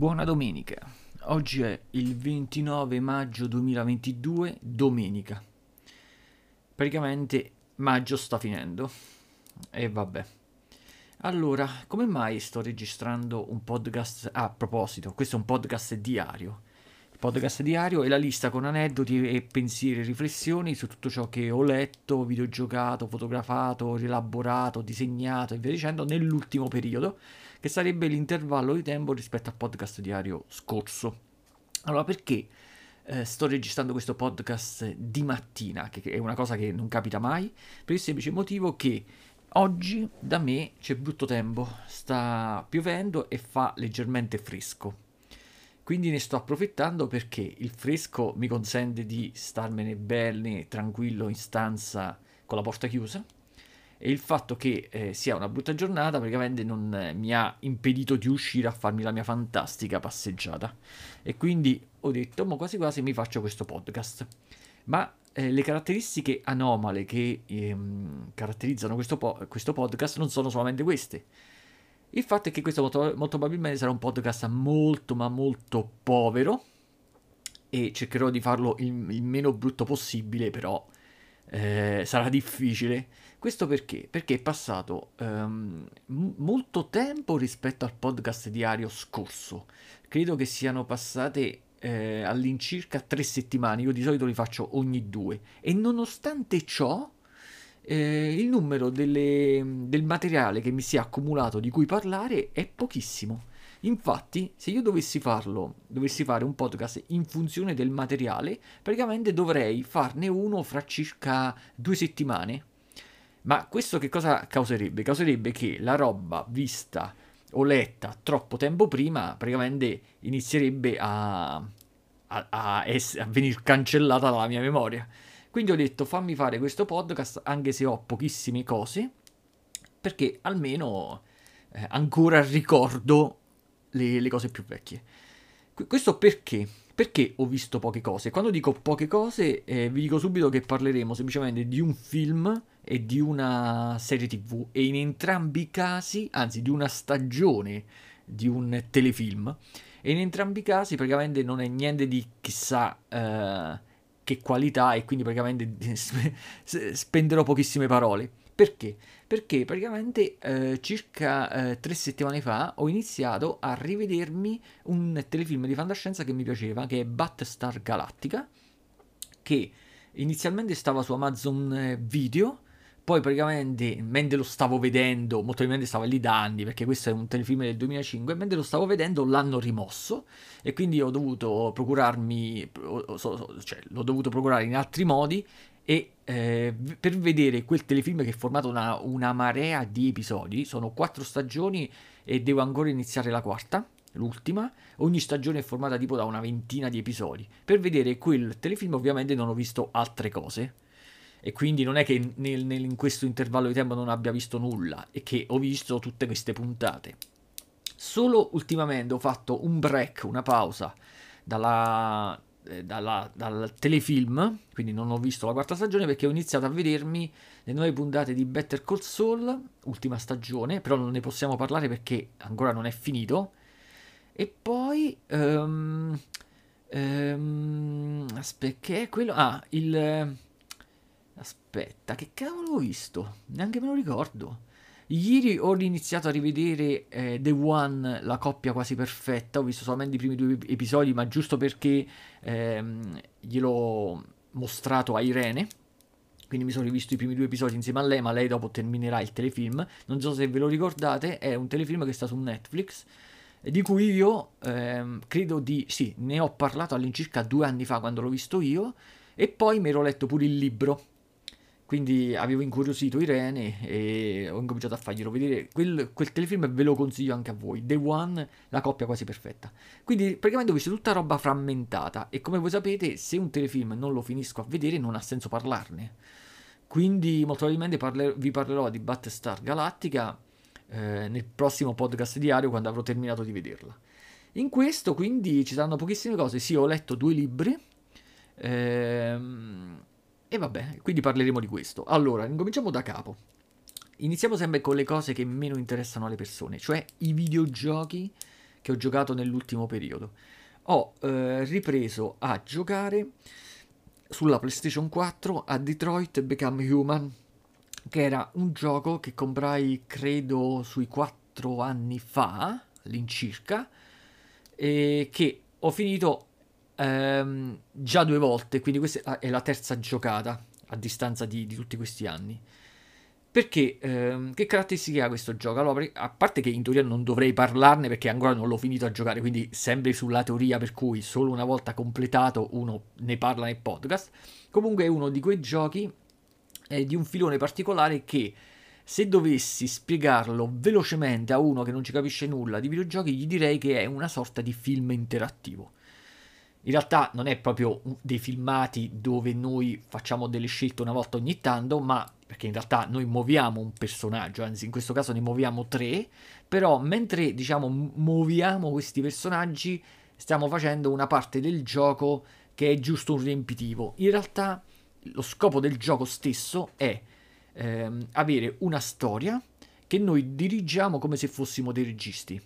Buona domenica. Oggi è il 29 maggio 2022, domenica. Praticamente maggio sta finendo. E vabbè. Allora, come mai sto registrando un podcast? Ah, a proposito, questo è un podcast diario. Podcast diario è la lista con aneddoti e pensieri e riflessioni su tutto ciò che ho letto, videogiocato, fotografato, rielaborato, disegnato e via dicendo nell'ultimo periodo che sarebbe l'intervallo di tempo rispetto al podcast diario scorso. Allora, perché eh, sto registrando questo podcast di mattina, che è una cosa che non capita mai, per il semplice motivo che oggi da me c'è brutto tempo, sta piovendo e fa leggermente fresco. Quindi ne sto approfittando perché il fresco mi consente di starmene bene, tranquillo in stanza con la porta chiusa. E il fatto che eh, sia una brutta giornata praticamente non eh, mi ha impedito di uscire a farmi la mia fantastica passeggiata. E quindi ho detto ma quasi quasi mi faccio questo podcast ma eh, le caratteristiche anomale che ehm, caratterizzano questo, po- questo, podcast non sono solamente queste il fatto è che questo molto, molto probabilmente sarà un podcast molto ma molto povero e cercherò di farlo il, il meno brutto possibile però eh, sarà difficile. Questo perché? Perché è passato um, m- molto tempo rispetto al podcast diario scorso. Credo che siano passate eh, all'incirca tre settimane. Io di solito li faccio ogni due. E nonostante ciò, eh, il numero delle, del materiale che mi si è accumulato di cui parlare è pochissimo. Infatti, se io dovessi farlo, dovessi fare un podcast in funzione del materiale, praticamente dovrei farne uno fra circa due settimane. Ma questo che cosa causerebbe? Causerebbe che la roba vista o letta troppo tempo prima praticamente inizierebbe a, a, a, a venire cancellata dalla mia memoria. Quindi ho detto fammi fare questo podcast anche se ho pochissime cose, perché almeno eh, ancora ricordo le, le cose più vecchie. Questo perché? Perché ho visto poche cose? Quando dico poche cose, eh, vi dico subito che parleremo semplicemente di un film e di una serie tv e in entrambi i casi, anzi di una stagione di un telefilm, e in entrambi i casi praticamente non è niente di chissà eh, che qualità e quindi praticamente spenderò pochissime parole. Perché? Perché praticamente eh, circa eh, tre settimane fa ho iniziato a rivedermi un telefilm di fantascienza che mi piaceva, che è Battlestar Galactica, che inizialmente stava su Amazon eh, Video, poi praticamente mentre lo stavo vedendo, molto probabilmente stava lì da anni perché questo è un telefilm del 2005, mentre lo stavo vedendo l'hanno rimosso e quindi ho dovuto procurarmi, cioè l'ho dovuto procurare in altri modi e eh, per vedere quel telefilm che è formato una, una marea di episodi, sono quattro stagioni e devo ancora iniziare la quarta, l'ultima, ogni stagione è formata tipo da una ventina di episodi. Per vedere quel telefilm ovviamente non ho visto altre cose e quindi non è che nel, nel, in questo intervallo di tempo non abbia visto nulla e che ho visto tutte queste puntate. Solo ultimamente ho fatto un break, una pausa dalla, eh, dalla, dal telefilm, quindi non ho visto la quarta stagione perché ho iniziato a vedermi le nuove puntate di Better Call Saul, ultima stagione, però non ne possiamo parlare perché ancora non è finito. E poi... Um, um, aspetta, che è quello? Ah, il... Aspetta, che cavolo ho visto? Neanche me lo ricordo. Ieri ho iniziato a rivedere eh, The One, la coppia quasi perfetta. Ho visto solamente i primi due episodi, ma giusto perché ehm, gliel'ho mostrato a Irene. Quindi mi sono rivisto i primi due episodi insieme a lei, ma lei dopo terminerà il telefilm. Non so se ve lo ricordate, è un telefilm che sta su Netflix. Di cui io ehm, credo di. Sì, ne ho parlato all'incirca due anni fa quando l'ho visto io. E poi mi ero letto pure il libro quindi avevo incuriosito Irene e ho incominciato a farglielo vedere. Quel, quel, telefilm ve lo consiglio anche a voi. The One, la coppia quasi perfetta. Quindi praticamente ho visto tutta roba frammentata. E come voi sapete, se un telefilm non lo finisco a vedere, non ha senso parlarne. Quindi molto probabilmente parler- vi parlerò di Battlestar Galactica eh, nel prossimo podcast diario quando avrò terminato di vederla. In questo quindi ci saranno pochissime cose. Sì, ho letto due libri. Ehm e vabbè, quindi parleremo di questo. Allora, incominciamo da capo. Iniziamo sempre con le cose che meno interessano alle persone, cioè i videogiochi che ho giocato nell'ultimo periodo. Ho eh, ripreso a giocare sulla PlayStation 4 a Detroit Become Human, che era un gioco che comprai credo sui 4 anni fa, all'incirca, e che ho finito ehm, già due volte, quindi questa è la terza giocata a distanza di, di tutti questi anni. Perché ehm, che caratteristiche ha questo gioco? Allora, a parte che in teoria non dovrei parlarne perché ancora non l'ho finito a giocare, quindi sempre sulla teoria per cui solo una volta completato uno ne parla nel podcast. Comunque è uno di quei giochi eh, di un filone particolare che se dovessi spiegarlo velocemente a uno che non ci capisce nulla di videogiochi, gli direi che è una sorta di film interattivo. In realtà non è proprio dei filmati dove noi facciamo delle scelte una volta ogni tanto, ma perché in realtà noi muoviamo un personaggio, anzi in questo caso ne muoviamo tre, però mentre diciamo muoviamo questi personaggi stiamo facendo una parte del gioco che è giusto un riempitivo. In realtà lo scopo del gioco stesso è ehm, avere una storia che noi dirigiamo come se fossimo dei registi.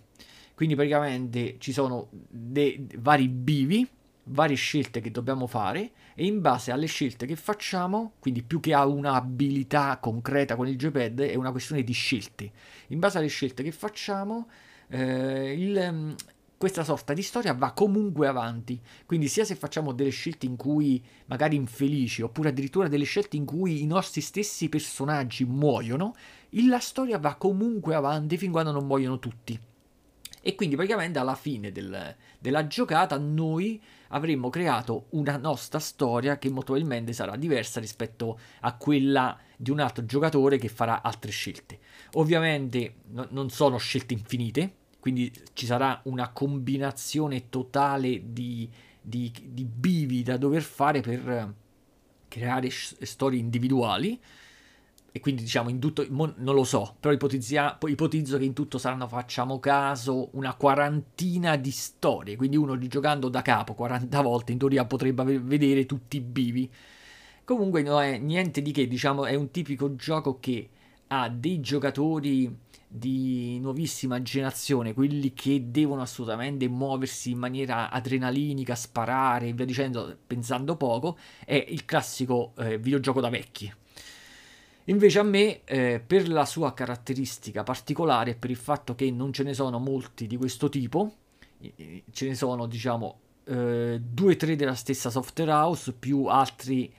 Quindi praticamente ci sono dei vari bivi varie scelte che dobbiamo fare e in base alle scelte che facciamo, quindi più che a un'abilità concreta con il joypad, è una questione di scelte. In base alle scelte che facciamo, eh, il, mm, questa sorta di storia va comunque avanti. Quindi sia se facciamo delle scelte in cui magari infelici, oppure addirittura delle scelte in cui i nostri stessi personaggi muoiono, la storia va comunque avanti fin quando non muoiono tutti. E quindi praticamente alla fine del, della giocata noi avremmo creato una nostra storia che molto probabilmente sarà diversa rispetto a quella di un altro giocatore che farà altre scelte. Ovviamente no, non sono scelte infinite, quindi ci sarà una combinazione totale di, di, di bivi da dover fare per creare storie individuali e quindi diciamo in tutto, non lo so, però ipotizzo che in tutto saranno, facciamo caso, una quarantina di storie, quindi uno giocando da capo 40 volte in teoria potrebbe vedere tutti i bivi. Comunque non è niente di che, diciamo, è un tipico gioco che ha dei giocatori di nuovissima generazione, quelli che devono assolutamente muoversi in maniera adrenalinica, sparare e via dicendo, pensando poco, è il classico eh, videogioco da vecchi Invece a me, eh, per la sua caratteristica particolare, per il fatto che non ce ne sono molti di questo tipo, ce ne sono diciamo eh, due o tre della stessa software house, più altri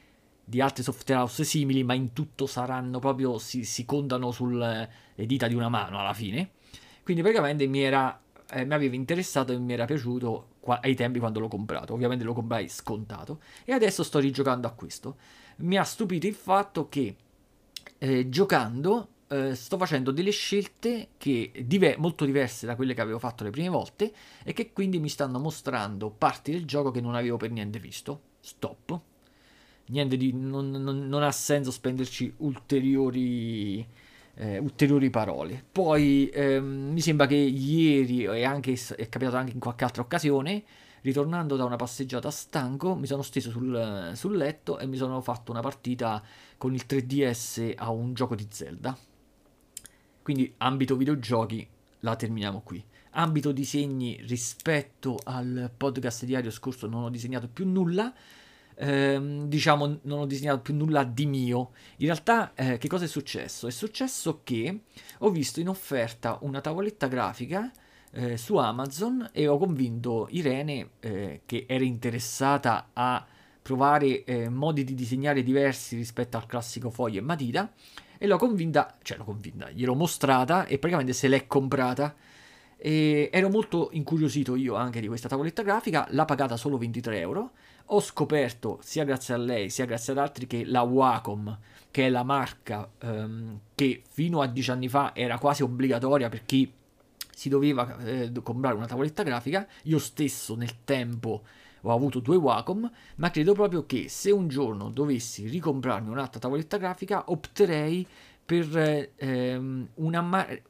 di altre software house simili, ma in tutto saranno proprio, si, si contano sulle dita di una mano alla fine. Quindi praticamente mi, era, eh, mi aveva interessato e mi era piaciuto qua, ai tempi quando l'ho comprato. Ovviamente lo comprai scontato. E adesso sto rigiocando a questo. Mi ha stupito il fatto che eh, giocando eh, sto facendo delle scelte che dive- molto diverse da quelle che avevo fatto le prime volte e che quindi mi stanno mostrando parti del gioco che non avevo per niente visto. Stop. Niente di, non, non, non ha senso spenderci ulteriori, eh, ulteriori parole. Poi ehm, mi sembra che ieri e anche, è capitato anche in qualche altra occasione ritornando da una passeggiata stanco, mi sono steso sul, sul letto e mi sono fatto una partita con il 3DS a un gioco di Zelda. Quindi ambito videogiochi la terminiamo qui. Ambito disegni rispetto al podcast diario scorso non ho disegnato più nulla. Ehm, diciamo non ho disegnato più nulla di mio. In realtà eh, che cosa è successo? È successo che ho visto in offerta una tavoletta grafica eh, su Amazon e ho convinto Irene, eh, che era interessata a provare eh, modi di disegnare diversi rispetto al classico foglio e matita, e l'ho convinta, cioè l'ho convinta, gliel'ho mostrata e praticamente se l'è comprata. E ero molto incuriosito io anche di questa tavoletta grafica, l'ha pagata solo 23 euro. Ho scoperto, sia grazie a lei sia grazie ad altri, che la Wacom, che è la marca ehm, che fino a 10 anni fa era quasi obbligatoria per chi si doveva eh, comprare una tavoletta grafica. Io stesso nel tempo ho avuto due Wacom, ma credo proprio che se un giorno dovessi ricomprarmi un'altra tavoletta grafica, opterei per ehm, una, mar-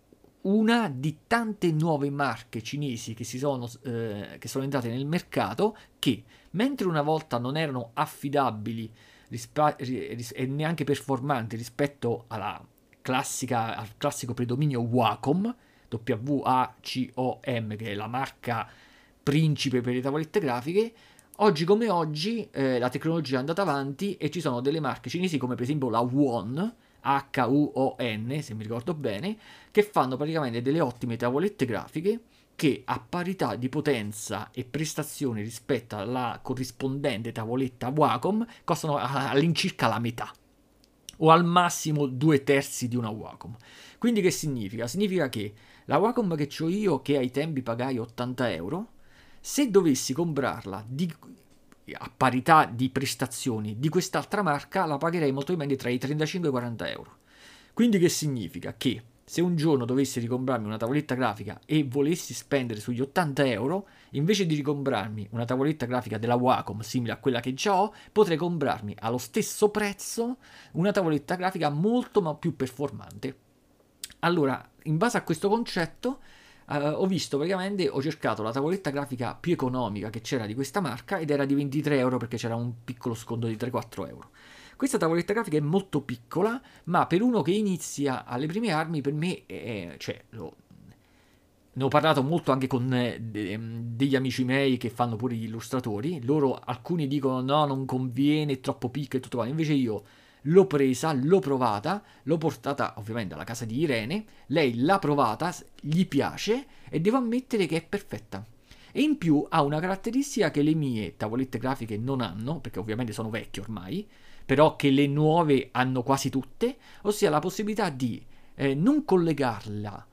una, di tante nuove marche cinesi che, sono, eh, che sono entrate nel mercato che, mentre una volta non erano affidabili rispa- ris- e neanche performanti rispetto alla classica, al classico predominio Wacom, WACOM, che è la marca principe per le tavolette grafiche, oggi come oggi eh, la tecnologia è andata avanti e ci sono delle marche cinesi come per esempio la Won, H-U-O-N, se mi ricordo bene, che fanno praticamente delle ottime tavolette grafiche che a parità di potenza e prestazioni rispetto alla corrispondente tavoletta Wacom costano all'incirca la metà o al massimo due terzi di una Wacom. Quindi che significa? Significa che la Wacom che ho io, che ai tempi pagai 80 euro, se dovessi comprarla di, a parità di prestazioni di quest'altra marca, la pagherei molto probabilmente tra i 35 e i 40 euro. Quindi che significa? Che se un giorno dovessi ricomprarmi una tavoletta grafica e volessi spendere sugli 80 euro, invece di ricomprarmi una tavoletta grafica della Wacom simile a quella che già ho, potrei comprarmi allo stesso prezzo una tavoletta grafica molto ma più performante. Allora, in base a questo concetto, Uh, ho visto praticamente, ho cercato la tavoletta grafica più economica che c'era di questa marca ed era di 23 euro perché c'era un piccolo sconto di 3-4 euro. Questa tavoletta grafica è molto piccola, ma per uno che inizia alle prime armi, per me è, cioè, lo, ne ho parlato molto anche con eh, de, degli amici miei che fanno pure gli illustratori. Loro alcuni dicono no, non conviene, è troppo piccola e tutto quanto. Invece io l'ho presa, l'ho provata, l'ho portata ovviamente alla casa di Irene. Lei l'ha provata, gli piace e devo ammettere che è perfetta. E in più ha una caratteristica che le mie tavolette grafiche non hanno, perché ovviamente sono vecchie ormai, però che le nuove hanno quasi tutte, ossia la possibilità di eh, non collegarla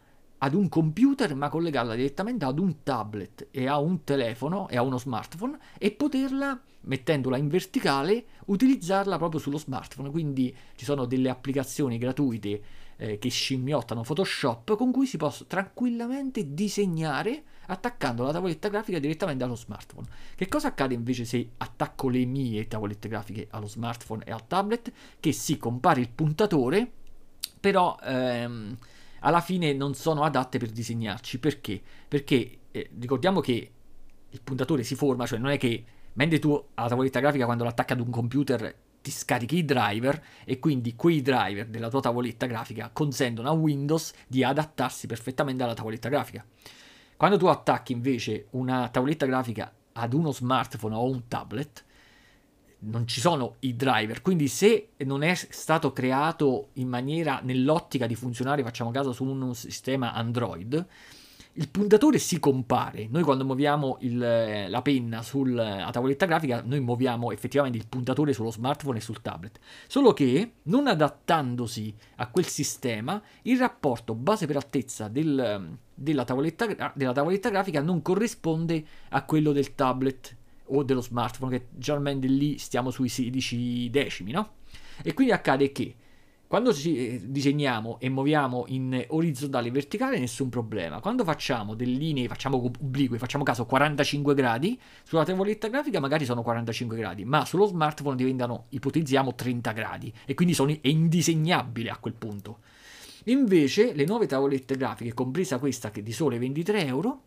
ad un computer, ma collegarla direttamente ad un tablet e a un telefono e a uno smartphone e poterla, mettendola in verticale, utilizzarla proprio sullo smartphone. Quindi ci sono delle applicazioni gratuite eh, che scimmiottano Photoshop con cui si può tranquillamente disegnare attaccando la tavoletta grafica direttamente allo smartphone. Che cosa accade invece se attacco le mie tavolette grafiche allo smartphone e al tablet? Che si compare il puntatore, però ehm, alla fine non sono adatte per disegnarci. Perché? Perché eh, ricordiamo che il puntatore si forma, cioè non è che mentre tu alla tavoletta grafica quando l'attacchi ad un computer ti scarichi i driver e quindi quei driver della tua tavoletta grafica consentono a Windows di adattarsi perfettamente alla tavoletta grafica. Quando tu attacchi invece una tavoletta grafica ad uno smartphone o un tablet, non ci sono i driver, quindi se non è stato creato in maniera nell'ottica di funzionare, facciamo caso, su un sistema Android, il puntatore si compare. Noi quando muoviamo il, la penna sulla tavoletta grafica, noi muoviamo effettivamente il puntatore sullo smartphone e sul tablet. Solo che, non adattandosi a quel sistema, il rapporto base per altezza del, della, tavoletta, della tavoletta grafica non corrisponde a quello del tablet o dello smartphone, che generalmente lì stiamo sui 16 decimi, no? E quindi accade che quando eh, disegniamo e muoviamo in orizzontale e verticale nessun problema. Quando facciamo delle linee, facciamo oblique, facciamo caso 45 gradi, sulla tavoletta grafica magari sono 45 gradi, ma sullo smartphone diventano, ipotizziamo, 30 gradi e quindi sono, è indisegnabile a quel punto. Invece le nuove tavolette grafiche, compresa questa che è di sole 23 euro,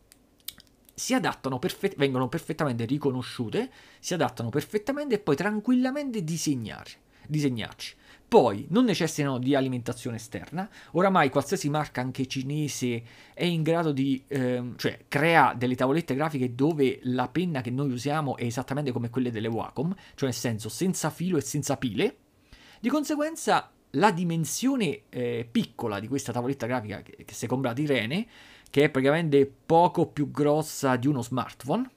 si adattano perfett- vengono perfettamente riconosciute, si adattano perfettamente e poi tranquillamente disegnarci. Poi non necessitano di alimentazione esterna, oramai qualsiasi marca anche cinese è in grado di, ehm, cioè crea delle tavolette grafiche dove la penna che noi usiamo è esattamente come quelle delle Wacom, cioè nel senso senza filo e senza pile. Di conseguenza la dimensione eh, piccola di questa tavoletta grafica che, che si è comprata Irene, che è praticamente poco più grossa di uno smartphone,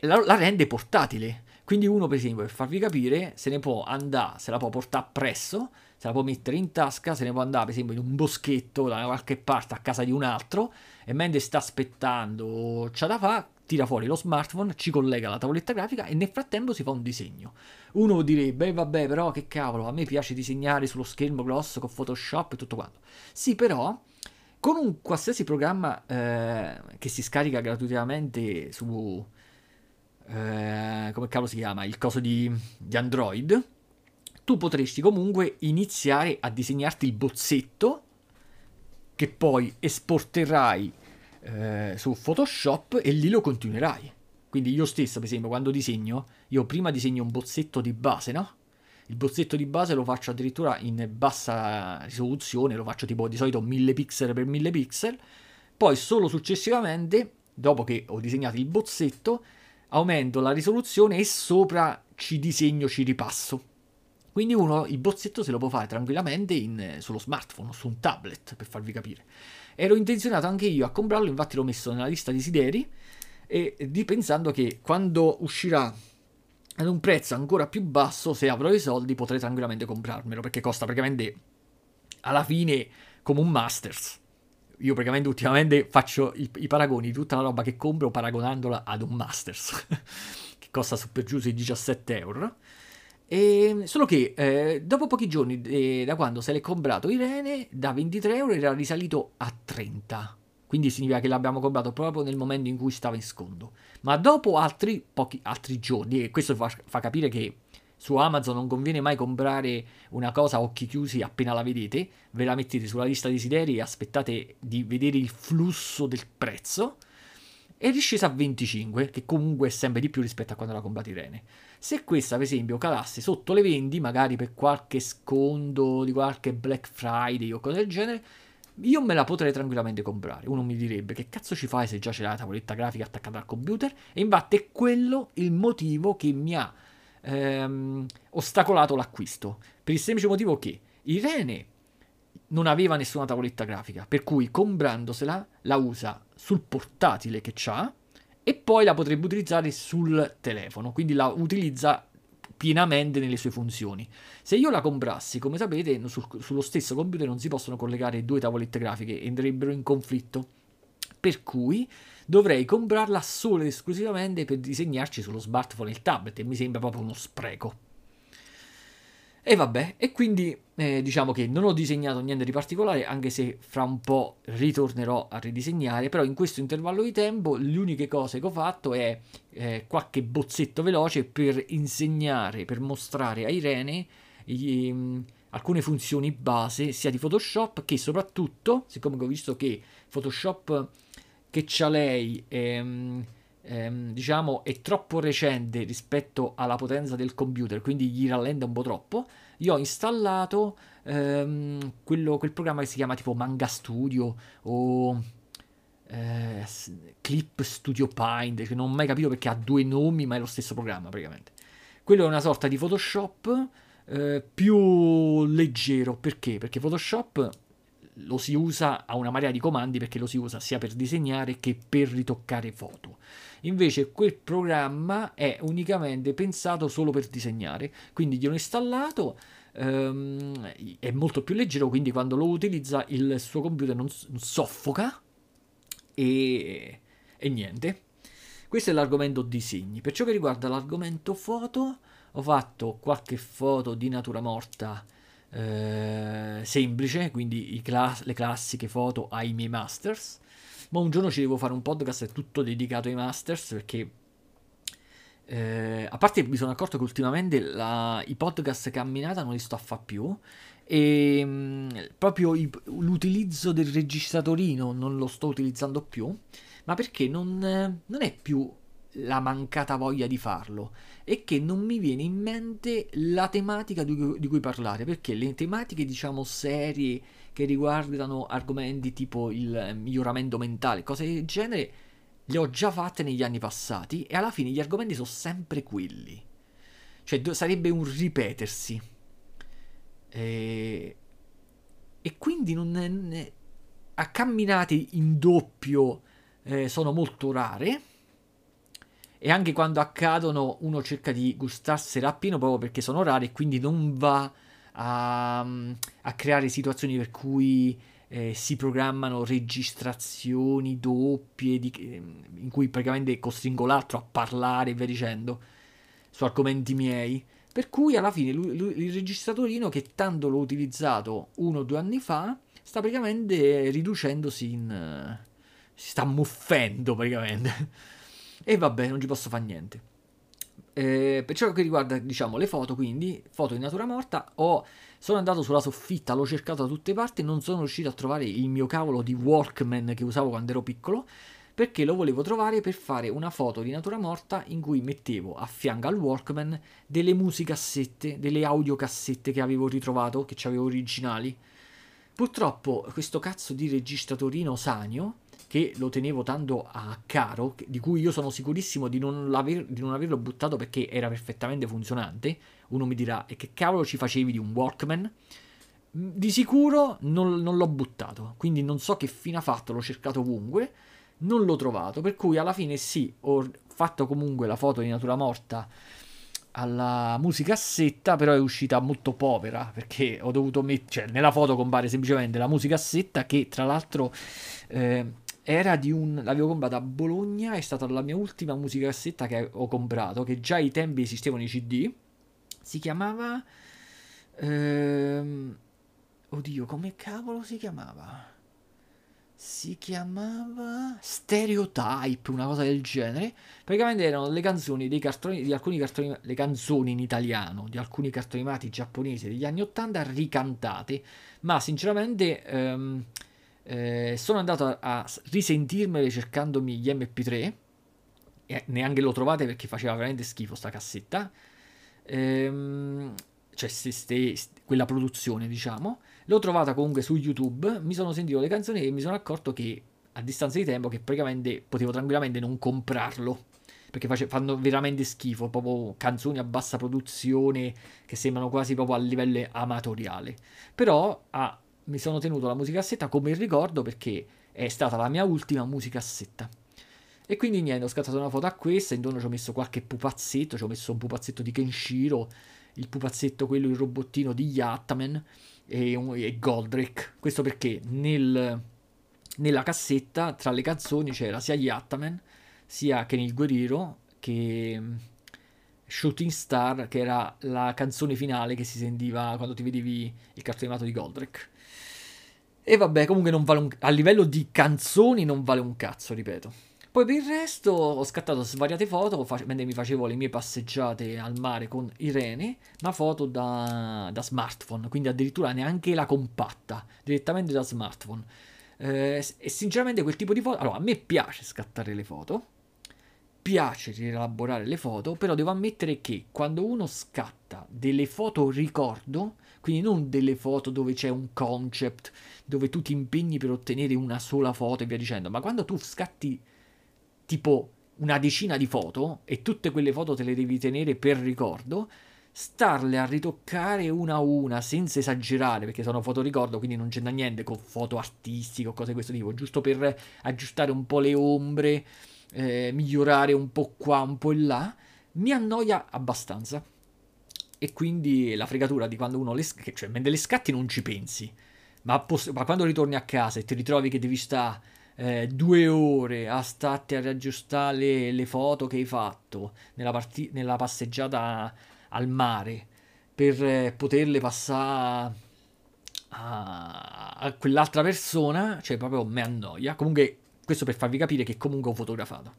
la, la rende portatile quindi uno, per esempio, per farvi capire, se ne può andare, se la può portare appresso, se la può mettere in tasca, se ne può andare, per esempio, in un boschetto da qualche parte a casa di un altro, e mentre sta aspettando, c'ha da fare, tira fuori lo smartphone, ci collega la tavoletta grafica e nel frattempo si fa un disegno. Uno direbbe, vabbè, però che cavolo, a me piace disegnare sullo schermo grosso con Photoshop e tutto quanto. Sì, però con un qualsiasi programma eh, che si scarica gratuitamente su, eh, come cavolo si chiama, il coso di, di Android, tu potresti comunque iniziare a disegnarti il bozzetto che poi esporterai eh, su Photoshop e lì lo continuerai. Quindi io stesso, per esempio, quando disegno, io prima disegno un bozzetto di base, no? Il bozzetto di base lo faccio addirittura in bassa risoluzione, lo faccio tipo di solito 1000 pixel per 1000 pixel, poi solo successivamente, dopo che ho disegnato il bozzetto, aumento la risoluzione e sopra ci disegno, ci ripasso. Quindi uno il bozzetto se lo può fare tranquillamente in, sullo smartphone, su un tablet, per farvi capire. Ero intenzionato anche io a comprarlo, infatti l'ho messo nella lista desideri, e di pensando che quando uscirà ad un prezzo ancora più basso, se avrò i soldi, potrei tranquillamente comprarmelo, perché costa praticamente alla fine come un Masters. Io praticamente ultimamente faccio i, i paragoni di tutta la roba che compro paragonandola ad un Masters, che costa su per giù sui 17 euro. E, solo che eh, dopo pochi giorni eh, da quando se l'è comprato Irene, da 23 euro era risalito a 30. Quindi significa che l'abbiamo comprato proprio nel momento in cui stava in sconto. Ma dopo altri, pochi, altri giorni, e questo fa, fa capire che su Amazon non conviene mai comprare una cosa a occhi chiusi appena la vedete, ve la mettete sulla lista desideri e aspettate di vedere il flusso del prezzo. È riscesa a 25, che comunque è sempre di più rispetto a quando la comprate Irene. Se questa, per esempio, calasse sotto le 20, magari per qualche sconto di qualche Black Friday o cose del genere, io me la potrei tranquillamente comprare. Uno mi direbbe che cazzo ci fai se già c'è la tavoletta grafica attaccata al computer? E infatti è quello il motivo che mi ha ehm, ostacolato l'acquisto. Per il semplice motivo che Irene non aveva nessuna tavoletta grafica, per cui comprandosela la usa sul portatile che ha e poi la potrebbe utilizzare sul telefono, quindi la utilizza pienamente nelle sue funzioni. Se io la comprassi, come sapete, sul, sullo stesso computer non si possono collegare due tavolette grafiche, entrerebbero in conflitto. Per cui dovrei comprarla solo ed esclusivamente per disegnarci sullo smartphone e il tablet e mi sembra proprio uno spreco. E vabbè, e quindi eh, diciamo che non ho disegnato niente di particolare, anche se fra un po' ritornerò a ridisegnare, però in questo intervallo di tempo le uniche cose che ho fatto è eh, qualche bozzetto veloce per insegnare, per mostrare a Irene gli, um, alcune funzioni base sia di Photoshop che soprattutto, siccome ho visto che Photoshop che c'ha lei... Ehm, ehm, diciamo, è troppo recente rispetto alla potenza del computer, quindi gli rallenta un po' troppo. Io ho installato ehm, quello, quel programma che si chiama tipo Manga Studio o eh, Clip Studio Paint, che non ho mai capito perché ha due nomi, ma è lo stesso programma praticamente. Quello è una sorta di Photoshop eh, più leggero, perché? Perché Photoshop lo si usa a una marea di comandi perché lo si usa sia per disegnare che per ritoccare foto. Invece quel programma è unicamente pensato solo per disegnare, quindi glielo ho installato, ehm, è molto più leggero, quindi quando lo utilizza il suo computer non, soffoca e, e niente. Questo è l'argomento disegni. Per ciò che riguarda l'argomento foto, ho fatto qualche foto di natura morta eh, semplice, quindi class- le classiche foto ai miei masters. Ma un giorno ci devo fare un podcast tutto dedicato ai masters perché eh, a parte mi sono accorto che ultimamente la, i podcast camminata non li sto a fare più e mh, mm, proprio i, l'utilizzo del registratorino non lo sto utilizzando più, ma perché non, non è più la mancata voglia di farlo e che non mi viene in mente la tematica di di cui parlare, perché le tematiche, diciamo, serie che riguardano argomenti tipo il miglioramento mentale, cose del genere, le ho già fatte negli anni passati e alla fine gli argomenti sono sempre quelli. Cioè sarebbe un ripetersi. E, e quindi non è... a camminate in doppio eh, sono molto rare e anche quando accadono uno cerca di gustarsela appieno proprio perché sono rare e quindi non va a, a creare situazioni per cui eh, si programmano registrazioni doppie di, in cui praticamente costringo l'altro a parlare e via dicendo su argomenti miei. Per cui alla fine lui, lui, il registratorino che tanto l'ho utilizzato uno o due anni fa sta praticamente riducendosi in... Uh, si sta muffendo praticamente. E vabbè, non ci posso fare niente. Eh, per ciò che riguarda, diciamo, le foto, quindi, foto in natura morta, ho, sono andato sulla soffitta, l'ho cercato da tutte parti, non sono riuscito a trovare il mio cavolo di Walkman che usavo quando ero piccolo, perché lo volevo trovare per fare una foto di natura morta in cui mettevo a fianco al Walkman delle musicassette, delle audiocassette che avevo ritrovato, che avevo originali. Purtroppo questo cazzo di registratorino Sanio che lo tenevo tanto a caro, di cui io sono sicurissimo di non, di non, averlo buttato perché era perfettamente funzionante. Uno mi dirà, e che cavolo ci facevi di un Walkman? Mm, di sicuro non, non l'ho buttato, quindi non so che fine ha fatto, l'ho cercato ovunque, non l'ho trovato, per cui alla fine sì, ho fatto comunque la foto di natura morta alla musicassetta, però è uscita molto povera perché ho dovuto mettere, cioè nella foto compare semplicemente la musicassetta che tra l'altro eh, era di un... l'avevo comprata a Bologna, è stata la mia ultima musicassetta che ho comprato, che già ai tempi esistevano i CD, si chiamava... Ehm, oddio, come cavolo si chiamava? Si chiamava Stereotype, una cosa del genere. Praticamente erano le canzoni dei cartoni, di alcuni cartoni, le canzoni in italiano di alcuni cartoni animati giapponesi degli anni 80 ricantate. Ma sinceramente ehm, eh, sono andato a, a risentirmele cercandomi gli MP3 e neanche lo trovate perché faceva veramente schifo sta cassetta. Ehm, cioè ste, ste, quella produzione, diciamo. L'ho trovata comunque su YouTube, mi sono sentito le canzoni e mi sono accorto che a distanza di tempo che praticamente potevo tranquillamente non comprarlo perché face, fanno veramente schifo, proprio canzoni a bassa produzione che sembrano quasi proprio a livello amatoriale. Però ah, mi sono tenuto la musicassetta come ricordo perché è stata la mia ultima musicassetta. E quindi niente, ho scattato una foto a questa, intorno ci ho messo qualche pupazzetto, ci ho messo un pupazzetto di Kenshiro, il pupazzetto, quello, il robottino di Yattaman e, e Goldrake. Questo perché nel, nella cassetta tra le canzoni c'era sia Yattaman, sia Ken il guerriero, che mm, Shooting Star, che era la canzone finale che si sentiva quando ti vedevi il cartone animato di Goldrake. E vabbè, comunque non vale un... a livello di canzoni non vale un cazzo, ripeto. Poi per il resto ho scattato svariate foto mentre mi facevo le mie passeggiate al mare con Irene, ma foto da, da smartphone, quindi addirittura neanche la compatta, direttamente da smartphone. Eh, e sinceramente quel tipo di foto... Allora, a me piace scattare le foto, piace rielaborare le foto, però devo ammettere che quando uno scatta delle foto ricordo, quindi non delle foto dove c'è un concept, dove tu ti impegni per ottenere una sola foto e via dicendo, ma quando tu scatti tipo una decina di foto e tutte quelle foto te le devi tenere per ricordo, starle a ritoccare una a una senza esagerare perché sono foto ricordo quindi non c'entra niente con foto artistiche o cose di questo tipo giusto per aggiustare un po' le ombre eh, migliorare un po' qua un po' là mi annoia abbastanza e quindi la fregatura di quando uno le, cioè mentre le scatti non ci pensi ma, poss- ma quando ritorni a casa e ti ritrovi che devi stare eh, due ore a starti a riaggiustare le, le foto che hai fatto nella, parti- nella passeggiata al mare per eh, poterle passare a, a, quell'altra persona, cioè proprio me annoia. Comunque, questo per farvi capire che comunque ho fotografato.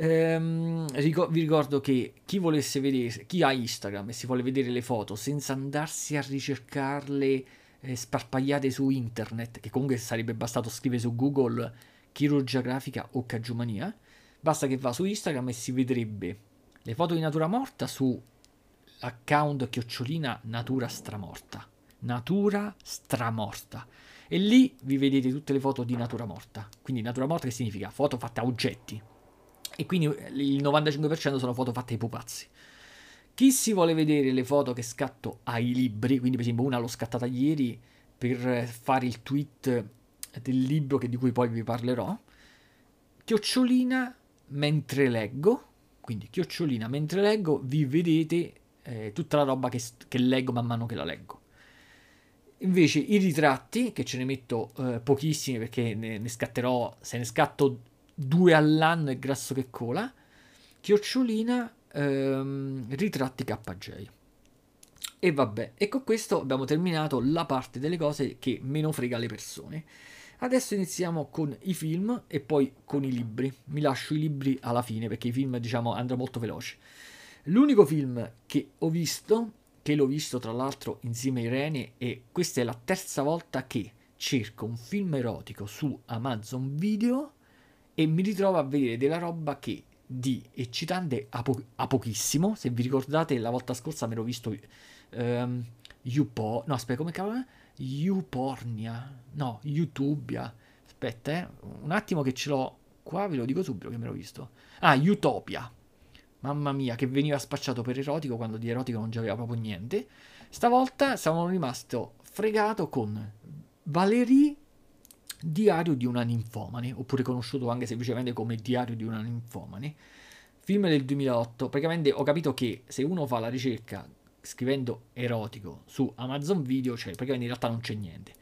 Ehm, vi ricordo che chi volesse vedere, chi ha Instagram e si vuole vedere le foto senza andarsi a ricercarle eh, sparpagliate su internet, che comunque sarebbe bastato scrivere su Google chirurgia grafica o cagiumania, basta che va su Instagram e si vedrebbe le foto di natura morta su account chiocciolina natura stramorta. Natura stramorta. E lì vi vedete tutte le foto di natura morta. Quindi natura morta che significa foto fatte a oggetti. E quindi il 95% sono foto fatte ai pupazzi. Chi si vuole vedere le foto che scatto ai libri, quindi per esempio una l'ho scattata ieri per fare il tweet del libro di cui poi vi parlerò, chiocciolina mentre leggo, quindi chiocciolina mentre leggo, vi vedete eh, tutta la roba che, che, leggo man mano che la leggo. Invece i ritratti, che ce ne metto eh, pochissimi perché ne, ne scatterò, se ne scatto due all'anno è grasso che cola, chiocciolina ehm, ritratti KJ. E vabbè, e con questo abbiamo terminato la parte delle cose che meno frega le persone. Adesso iniziamo con i film e poi con i libri. Mi lascio i libri alla fine perché i film, diciamo, andrò molto veloce. L'unico film che ho visto, che l'ho visto tra l'altro insieme a Irene, e questa è la terza volta che cerco un film erotico su Amazon Video e mi ritrovo a vedere della roba che di eccitante a, po- a pochissimo. Se vi ricordate, la volta scorsa me l'ho visto um, Upo, no aspetta, come cavolo è? Upornia, no, Youtubia. Aspetta, eh, un attimo che ce l'ho qua, ve lo dico subito che me l'ho visto. Ah, Utopia. Mamma mia, che veniva spacciato per erotico quando di erotico non c'aveva proprio niente. Stavolta sono rimasto fregato con Valerie Diario di una ninfomane, oppure conosciuto anche semplicemente come Diario di una ninfomane. Film del 2008. Praticamente ho capito che se uno fa la ricerca scrivendo erotico su Amazon Video, cioè praticamente in realtà non c'è niente.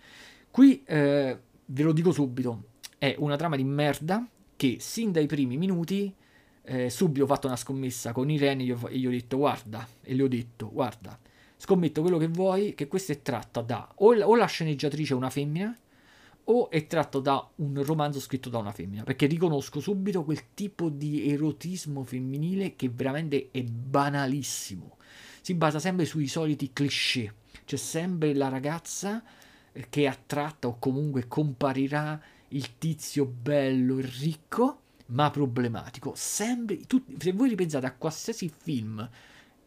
Qui eh, ve lo dico subito, è una trama di merda che sin dai primi minuti eh, subito ho fatto una scommessa con Irene e gli ho detto guarda, e le ho detto guarda, scommetto quello che vuoi, che questa è tratta da o, o la sceneggiatrice è una femmina o è tratto da un romanzo scritto da una femmina, perché riconosco subito quel tipo di erotismo femminile che veramente è banalissimo. Si basa sempre sui soliti cliché. C'è sempre la ragazza eh, che è attratta o comunque comparirà il tizio bello e ricco, ma problematico. Sempre, tu, se voi ripensate a qualsiasi film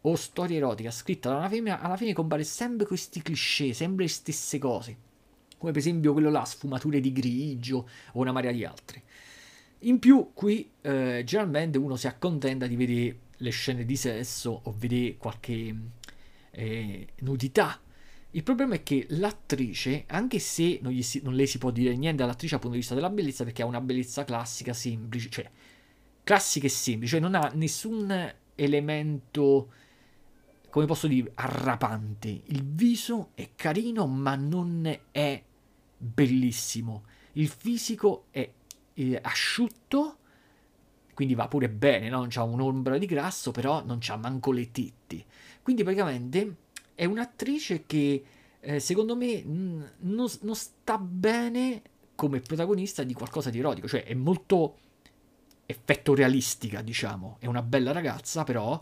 o storia erotica scritta da una femmina, alla fine compare sempre questi cliché, sempre le stesse cose come per esempio quello là, sfumature di grigio o una marea di altri. In più, qui eh, generalmente uno si accontenta di vedere le scene di sesso o vedere qualche eh, nudità. Il problema è che l'attrice, anche se non, si, non, le si può dire niente all'attrice dal punto di vista della bellezza, perché ha una bellezza classica, semplice, cioè classica e semplice, cioè non ha nessun elemento, come posso dire, arrapante. Il viso è carino, ma non è bellissimo. Il fisico è eh, asciutto, quindi va pure bene, no? non c'ha un'ombra di grasso, però non c'ha manco le titti. Quindi praticamente è un'attrice che eh, secondo me n- non, non sta bene come protagonista di qualcosa di erotico, cioè è molto effetto realistica, diciamo. È una bella ragazza, però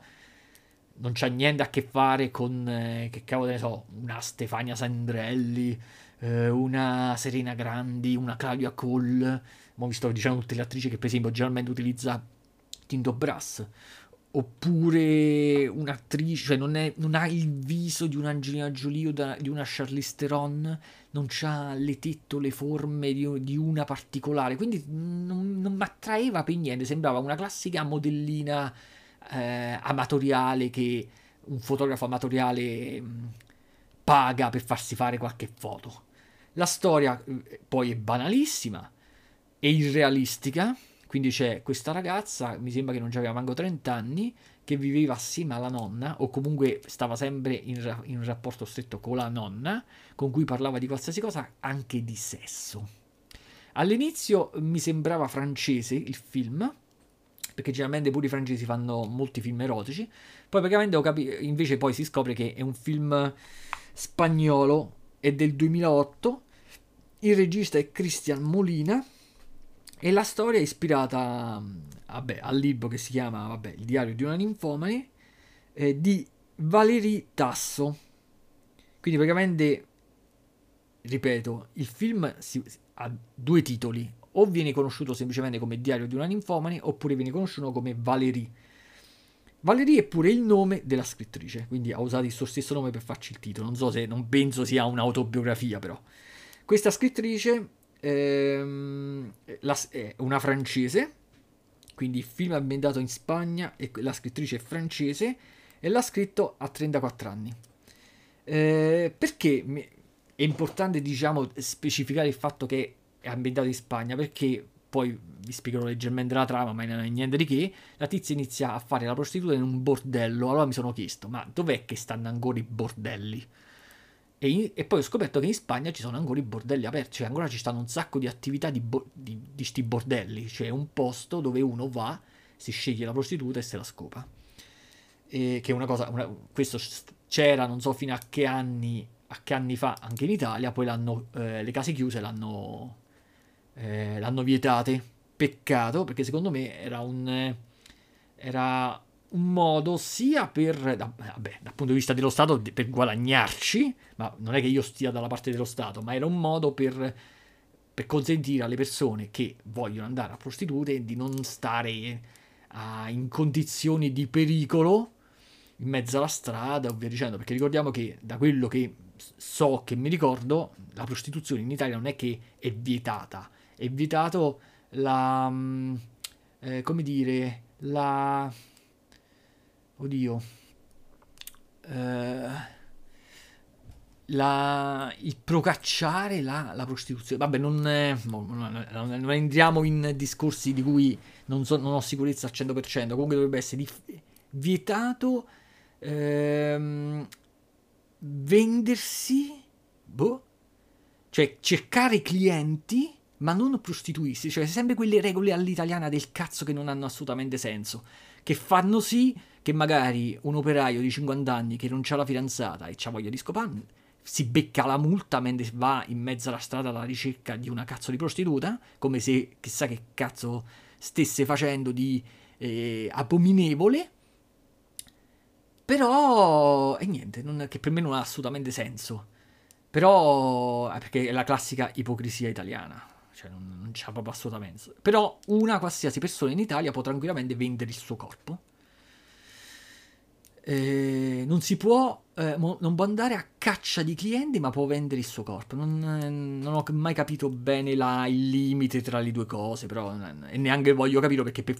non c'ha niente a che fare con, eh, che cavolo ne so, una Stefania Sandrelli, eh, una Serena Grandi, una Claudia Cole, ma vi sto dicendo tutte le attrici che per esempio generalmente utilizza Tinto Brass, oppure un'attrice, cioè non, è, non, ha il viso di un'Angelina Jolie o da, di una Charlize Theron, non ha le tette le forme di, di, una particolare, quindi non, non mi attraeva per niente, sembrava una classica modellina eh, amatoriale che un fotografo amatoriale mh, paga per farsi fare qualche foto. La storia eh, poi è banalissima, è irrealistica, quindi c'è questa ragazza, mi sembra che non aveva manco 30 anni, che viveva assieme alla nonna, o comunque stava sempre in, ra- in rapporto stretto con la nonna, con cui parlava di qualsiasi cosa, anche di sesso. All'inizio mi sembrava francese il film, perché generalmente pure i francesi fanno molti film erotici. Poi praticamente ho capito, invece poi si scopre che è un film spagnolo, è del 2008 il regista è Christian Molina e la storia è ispirata vabbè, al libro che si chiama vabbè, Il diario di una ninfomane eh, di Valérie Tasso. Quindi praticamente, ripeto, il film si, ha due titoli. O viene conosciuto semplicemente come Diario di una ninfomane oppure viene conosciuto come Valérie. Valérie è pure il nome della scrittrice, quindi ha usato il suo stesso nome per farci il titolo. Non so se, non penso sia un'autobiografia però. Questa scrittrice ehm, la, è una francese, quindi il film è ambientato in Spagna e la scrittrice è francese e l'ha scritto a 34 anni. Eh, perché è importante, diciamo, specificare il fatto che è ambientato in Spagna? Perché poi vi spiegherò leggermente la trama, ma non è niente di che. La tizia inizia a fare la prostituta in un bordello. Allora mi sono chiesto, ma dov'è che stanno ancora i bordelli? E, in, e, poi ho scoperto che in Spagna ci sono ancora i bordelli aperti, cioè ancora ci stanno un sacco di attività di, bo- di, di sti bordelli, cioè un posto dove uno va, si sceglie la prostituta e se la scopa. E che è una cosa, una, questo c'era non so fino a che anni, a che anni fa anche in Italia, poi eh, le case chiuse l'hanno, eh, l'hanno vietate. Peccato perché secondo me era un, era un modo sia per, vabbè, dal punto di vista dello Stato, per guadagnarci, ma non è che io stia dalla parte dello Stato, ma era un modo per per consentire alle persone che vogliono andare a prostitute di non stare a, in condizioni di pericolo in mezzo alla strada o via dicendo, perché ricordiamo che da quello che so che mi ricordo, la prostituzione in Italia non è che è vietata, è vietato la... Mm, eh, come dire, la... Oddio. Eh, la, il procacciare la, la, prostituzione. Vabbè, non, non, non, entriamo in discorsi di cui non, so, non, ho sicurezza al 100%. Comunque dovrebbe essere vietato ehm, vendersi, boh, cioè cercare clienti ma non prostituirsi, cioè sempre quelle regole all'italiana del cazzo che non hanno assolutamente senso, che fanno sì che magari un operaio di 50 anni che non ha la fidanzata e ha voglia di scopare si becca la multa mentre va in mezzo alla strada alla ricerca di una cazzo di prostituta, come se chissà che cazzo stesse facendo di eh, abominevole. Però, e niente, non, che per me non ha assolutamente senso. Però, perché è la classica ipocrisia italiana, cioè non, non c'ha proprio assolutamente. Però una qualsiasi persona in Italia può tranquillamente vendere il suo corpo eh, non si può, eh, non può andare a caccia di clienti, ma può vendere il suo corpo. Non, eh, non ho mai capito bene la, il limite tra le due cose, però, e neanche voglio capire perché, per,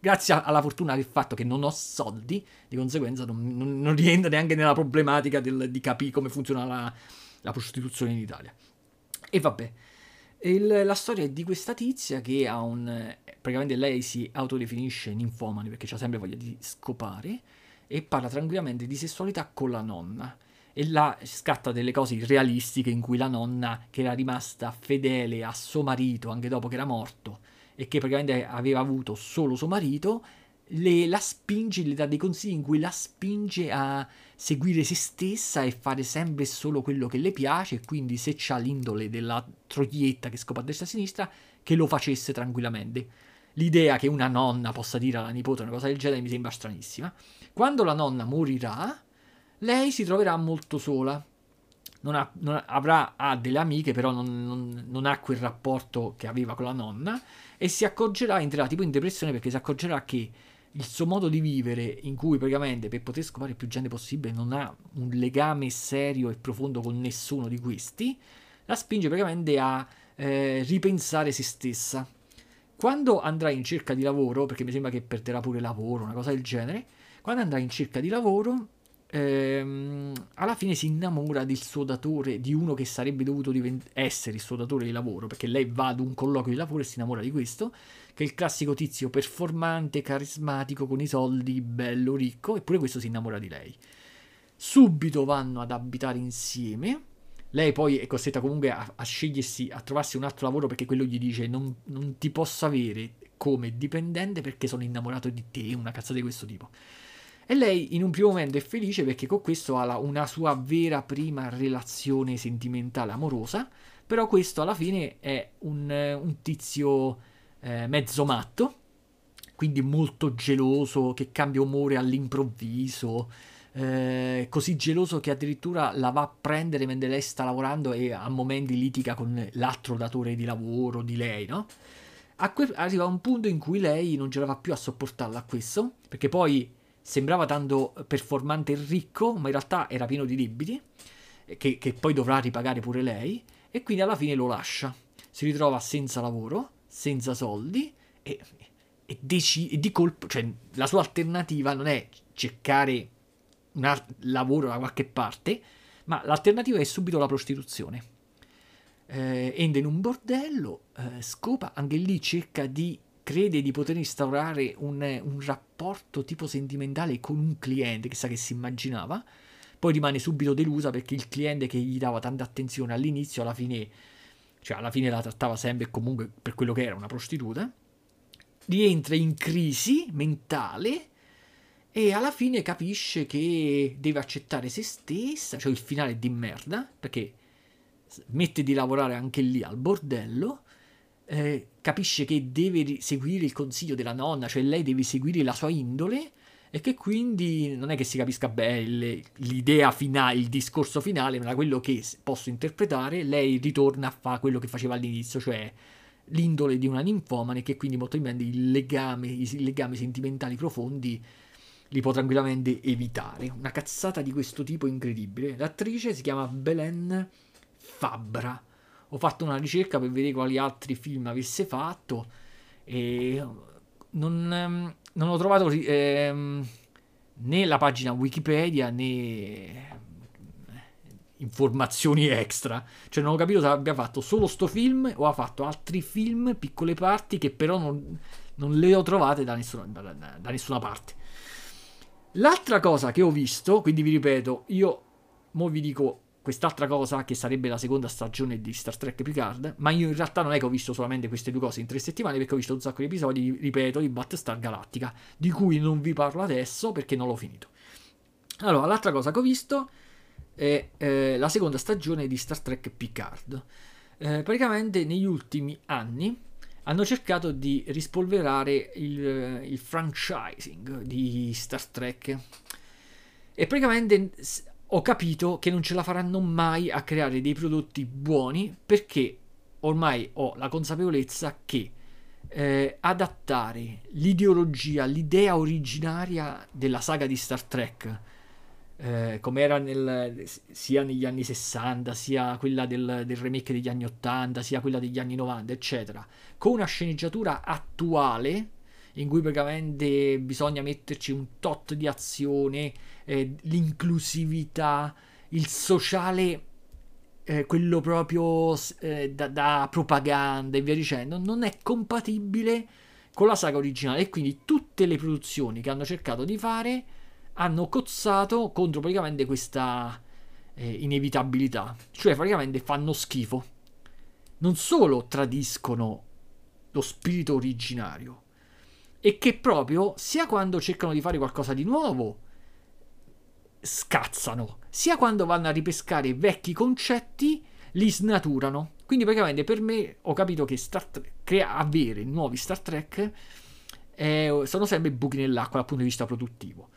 grazie alla fortuna del fatto che non ho soldi, di conseguenza non, non, non rientra neanche nella problematica del, di capire come funziona la, la prostituzione in Italia. E vabbè. Il, la storia è di questa tizia che ha un. Praticamente lei si autodefinisce ninfomani perché ha sempre voglia di scopare e parla tranquillamente di sessualità con la nonna. E là scatta delle cose irrealistiche in cui la nonna, che era rimasta fedele a suo marito anche dopo che era morto, e che praticamente aveva avuto solo suo marito, le, la spinge, le dà dei consigli in cui la spinge a seguire se stessa e fare sempre solo quello che le piace, e quindi se c'ha l'indole della troietta che scopa a destra e a sinistra, che lo facesse tranquillamente. L'idea che una nonna possa dire alla nipote una cosa del genere mi sembra stranissima. Quando la nonna morirà, lei si troverà molto sola. Non ha, non avrà ha delle amiche, però non, non, non, ha quel rapporto che aveva con la nonna e si accorgerà, entrerà tipo in depressione perché si accorgerà che il suo modo di vivere, in cui praticamente per poter scopare più gente possibile non ha un legame serio e profondo con nessuno di questi, la spinge praticamente a eh, ripensare se stessa. Quando andrà in cerca di lavoro, perché mi sembra che perderà pure lavoro, una cosa del genere, quando andrà in cerca di lavoro, ehm, alla fine si innamora del suo datore, di uno che sarebbe dovuto divent- essere il suo datore di lavoro, perché lei va ad un colloquio di lavoro e si innamora di questo, che è il classico tizio performante, carismatico, con i soldi, bello, ricco, eppure questo si innamora di lei. Subito vanno ad abitare insieme. Lei poi è costretta comunque a, a scegliersi, a trovarsi un altro lavoro perché quello gli dice non, non ti posso avere come dipendente perché sono innamorato di te, una cazzata di questo tipo. E lei in un primo momento è felice perché con questo ha la, una sua vera prima relazione sentimentale amorosa, però questo alla fine è un, un tizio eh, mezzo matto, quindi molto geloso, che cambia umore all'improvviso, eh, così geloso che addirittura la va a prendere mentre lei sta lavorando e a momenti litiga con l'altro datore di lavoro di lei, no? Que- arriva un punto in cui lei non ce la fa più a sopportarla a questo, perché poi sembrava tanto performante e ricco, ma in realtà era pieno di debiti, che, che poi dovrà ripagare pure lei, e quindi alla fine lo lascia. Si ritrova senza lavoro, senza soldi, e, e, deci- e di colpo, cioè la sua alternativa non è cercare un lavoro da qualche parte, ma l'alternativa è subito la prostituzione. Eh, entra in un bordello, eh, scopa, anche lì cerca di crede di poter instaurare un, un, rapporto tipo sentimentale con un cliente, chissà che si immaginava, poi rimane subito delusa perché il cliente che gli dava tanta attenzione all'inizio, alla fine, cioè alla fine la trattava sempre comunque per quello che era una prostituta, rientra in crisi mentale e alla fine capisce che deve accettare se stessa, cioè il finale di merda, perché smette di lavorare anche lì al bordello eh, capisce che deve seguire il consiglio della nonna, cioè lei deve seguire la sua indole, e che quindi non è che si capisca bene l'idea finale, il discorso finale, ma da quello che posso interpretare, lei ritorna a fare quello che faceva all'inizio, cioè l'indole di una ninfomane che quindi molto probabilmente il legame, i legami sentimentali profondi li può tranquillamente evitare. Una cazzata di questo tipo incredibile. L'attrice si chiama Belen Fabra. Ho fatto una ricerca per vedere quali altri film avesse fatto e non, ehm, non ho trovato ehm, né la pagina Wikipedia né eh, informazioni extra. Cioè non ho capito se abbia fatto solo sto film o ha fatto altri film, piccole parti che però non, non le ho trovate da nessuna, da, da, da nessuna parte. L'altra cosa che ho visto, quindi vi ripeto, io mo vi dico quest'altra cosa che sarebbe la seconda stagione di Star Trek Picard, ma io in realtà non è che ho visto solamente queste due cose in tre settimane perché ho visto un sacco di episodi, ripeto, di Battlestar Galactica, di cui non vi parlo adesso perché non l'ho finito. Allora, l'altra cosa che ho visto è eh, la seconda stagione di Star Trek Picard. Eh, praticamente negli ultimi anni hanno cercato di rispolverare il, il franchising di Star Trek. E praticamente ho capito che non ce la faranno mai a creare dei prodotti buoni perché ormai ho la consapevolezza che eh, adattare l'ideologia, l'idea originaria della saga di Star Trek, eh, come era nel, sia negli anni 60, sia quella del, del, remake degli anni 80, sia quella degli anni 90, eccetera, con una sceneggiatura attuale in cui praticamente bisogna metterci un tot di azione, eh, l'inclusività, il sociale, eh, quello proprio eh, da, da, propaganda e via dicendo, non è compatibile con la saga originale. E quindi tutte le produzioni che hanno cercato di fare hanno cozzato contro praticamente questa eh, inevitabilità, cioè praticamente fanno schifo. Non solo tradiscono lo spirito originario, e che proprio sia quando cercano di fare qualcosa di nuovo scazzano, sia quando vanno a ripescare vecchi concetti li snaturano. Quindi praticamente per me ho capito che Star Trek, crea- avere nuovi Star Trek eh, sono sempre buchi nell'acqua dal punto di vista produttivo.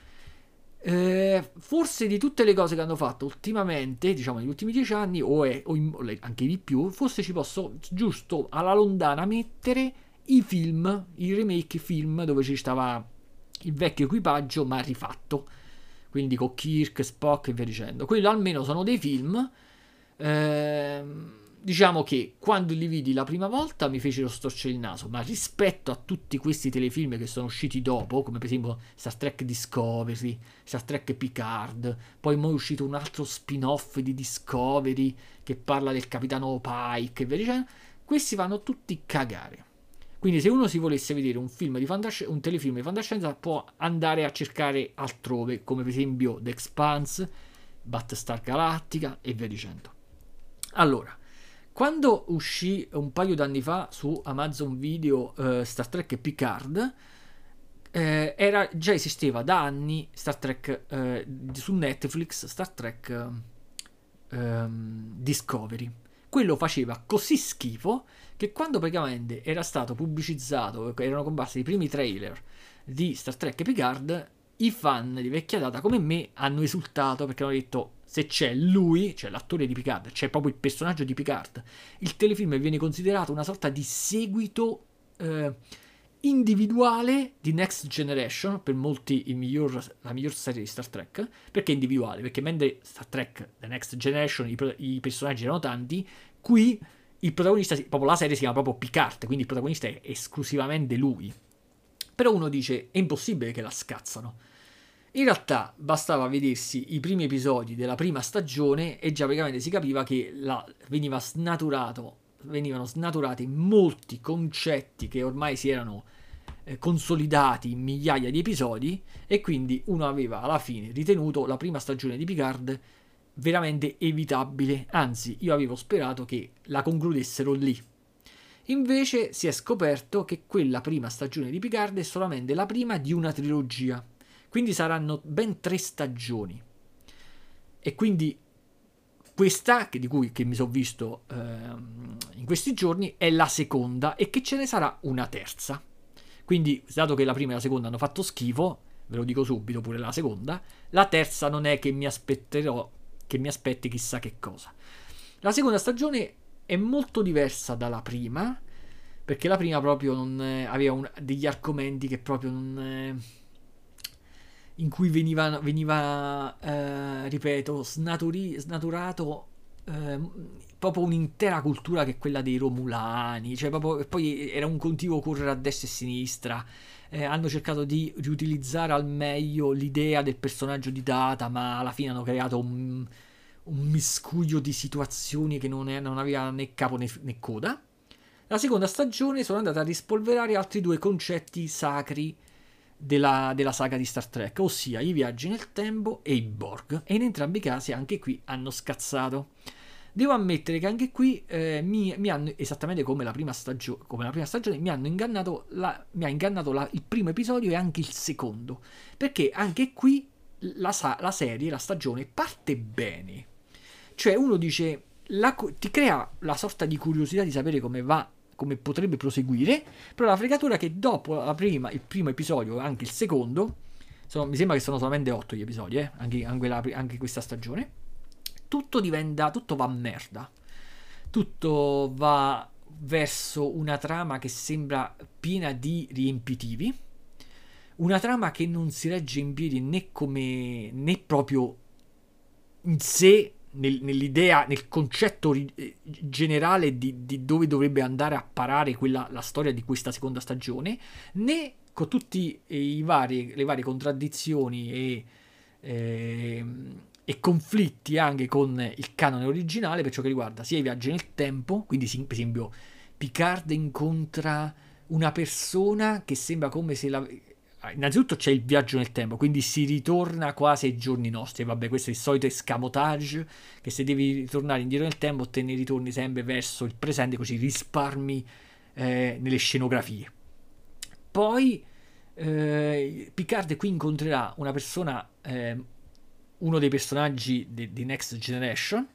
Eh, forse di tutte le cose che hanno fatto ultimamente, diciamo negli ultimi dieci anni, o, è, o in, anche di più, forse ci posso giusto alla lontana mettere i film, i remake film dove ci stava il vecchio equipaggio ma rifatto. Quindi con Kirk, Spock e via dicendo. Quello almeno sono dei film. Ehm, diciamo che quando li vidi la prima volta mi fecero storcere il naso, ma rispetto a tutti questi telefilm che sono usciti dopo, come per esempio Star Trek Discovery, Star Trek Picard, poi è uscito un altro spin-off di Discovery che parla del capitano Pike e via dicendo, questi vanno tutti cagare. Quindi se uno si volesse vedere un, fantasci- un telefilm di fantascienza può andare a cercare altrove, come per esempio The Expanse, Battlestar Galactica e via dicendo. Allora, quando uscì un paio d'anni fa su Amazon Video eh, Star Trek Picard, eh, era, già esisteva da anni Star Trek eh, su Netflix, Star Trek ehm, Discovery. Quello faceva così schifo che quando praticamente era stato pubblicizzato, erano comparsi i primi trailer di Star Trek Picard, i fan di vecchia data come me hanno esultato perché hanno detto se c'è lui, cioè l'attore di Picard, c'è proprio il personaggio di Picard, il telefilm viene considerato una sorta di seguito eh, individuale di Next Generation, per molti miglior, la miglior serie di Star Trek, perché individuale? Perché mentre Star Trek, The Next Generation, i, i personaggi erano tanti, qui il protagonista, proprio la serie si chiama proprio Picard, quindi il protagonista è esclusivamente lui. Però uno dice, è impossibile che la scazzano. In realtà bastava vedersi i primi episodi della prima stagione e già praticamente si capiva che la, veniva snaturato, venivano snaturati molti concetti che ormai si erano eh, consolidati in migliaia di episodi e quindi uno aveva alla fine ritenuto la prima stagione di Picard veramente evitabile, anzi io avevo sperato che la concludessero lì. Invece si è scoperto che quella prima stagione di Picard è solamente la prima di una trilogia, quindi saranno ben tre stagioni. E quindi questa, che di cui che mi sono visto eh, in questi giorni, è la seconda e che ce ne sarà una terza. Quindi, dato che la prima e la seconda hanno fatto schifo, ve lo dico subito, pure la seconda. La terza non è che mi aspetterò, che mi aspetti chissà che cosa. La seconda stagione è molto diversa dalla prima, perché la prima proprio non eh, aveva un, degli argomenti che proprio non... Eh, in cui veniva, veniva eh, ripeto, snaturi, snaturato eh, proprio un'intera cultura che è quella dei Romulani, cioè proprio, poi era un continuo correre a destra e a sinistra. Eh, hanno cercato di riutilizzare al meglio l'idea del personaggio di Data, ma alla fine hanno creato un, un miscuglio di situazioni che non, è, non aveva né capo né, né coda. La seconda stagione sono andata a rispolverare altri due concetti sacri della, della, saga di Star Trek, ossia i viaggi nel tempo e i Borg. E in entrambi i casi anche qui hanno scazzato. Devo ammettere che anche qui eh, mi, mi, hanno, esattamente come la prima, stagio- come la prima stagione, mi hanno ingannato, la, mi ha ingannato la, il primo episodio e anche il secondo. Perché anche qui la, la serie, la stagione, parte bene. Cioè uno dice, la, ti crea la sorta di curiosità di sapere come va come potrebbe proseguire, però la fregatura è che dopo prima, il primo episodio anche il secondo, sono, mi sembra che sono solamente 8 gli episodi, eh, anche, anche, la, anche questa stagione, tutto diventa, tutto va a merda. Tutto va verso una trama che sembra piena di riempitivi. Una trama che non si regge in piedi né come né proprio in sé, nel, nell'idea, nel concetto ri, eh, generale di, di, dove dovrebbe andare a parare quella, la storia di questa seconda stagione, né con tutte le varie contraddizioni e, eh, e conflitti anche con il canone originale per ciò che riguarda sia i viaggi nel tempo, quindi per esempio Picard incontra una persona che sembra come se la... Innanzitutto c'è il viaggio nel tempo, quindi si ritorna quasi ai giorni nostri. Vabbè, questo è il solito escamotage, che se devi ritornare indietro nel tempo te ne ritorni sempre verso il presente, così risparmi eh, nelle scenografie. Poi eh, Picard qui incontrerà una persona eh, uno dei personaggi di, di Next Generation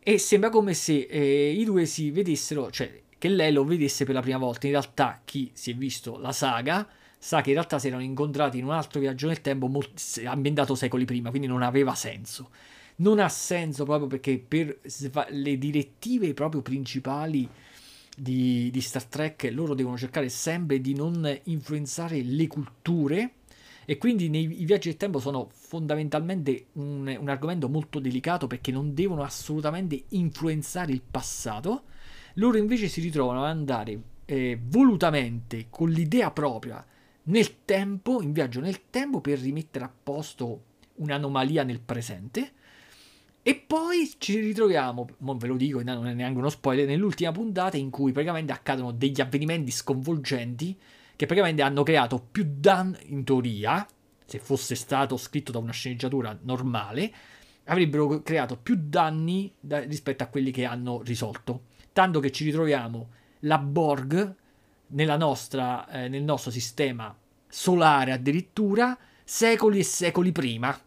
e sembra come se eh, i due si vedessero, cioè che lei lo vedesse per la prima volta. In realtà chi si è visto la saga sa che in realtà si erano incontrati in un altro viaggio nel tempo ambientato secoli prima, quindi non aveva senso. Non ha senso proprio perché per le direttive proprio principali di, di Star Trek loro devono cercare sempre di non influenzare le culture e quindi nei, i viaggi del tempo sono fondamentalmente un, un argomento molto delicato perché non devono assolutamente influenzare il passato. Loro invece si ritrovano ad andare eh, volutamente con l'idea propria nel tempo, in viaggio nel tempo per rimettere a posto un'anomalia nel presente. E poi ci ritroviamo, non ve lo dico, non è neanche uno spoiler, nell'ultima puntata in cui praticamente accadono degli avvenimenti sconvolgenti che praticamente hanno creato più danni, in teoria, se fosse stato scritto da una sceneggiatura normale, avrebbero creato più danni da, rispetto a quelli che hanno risolto. Tanto che ci ritroviamo la Borg nostra, eh, nel nostro sistema solare addirittura secoli e secoli prima.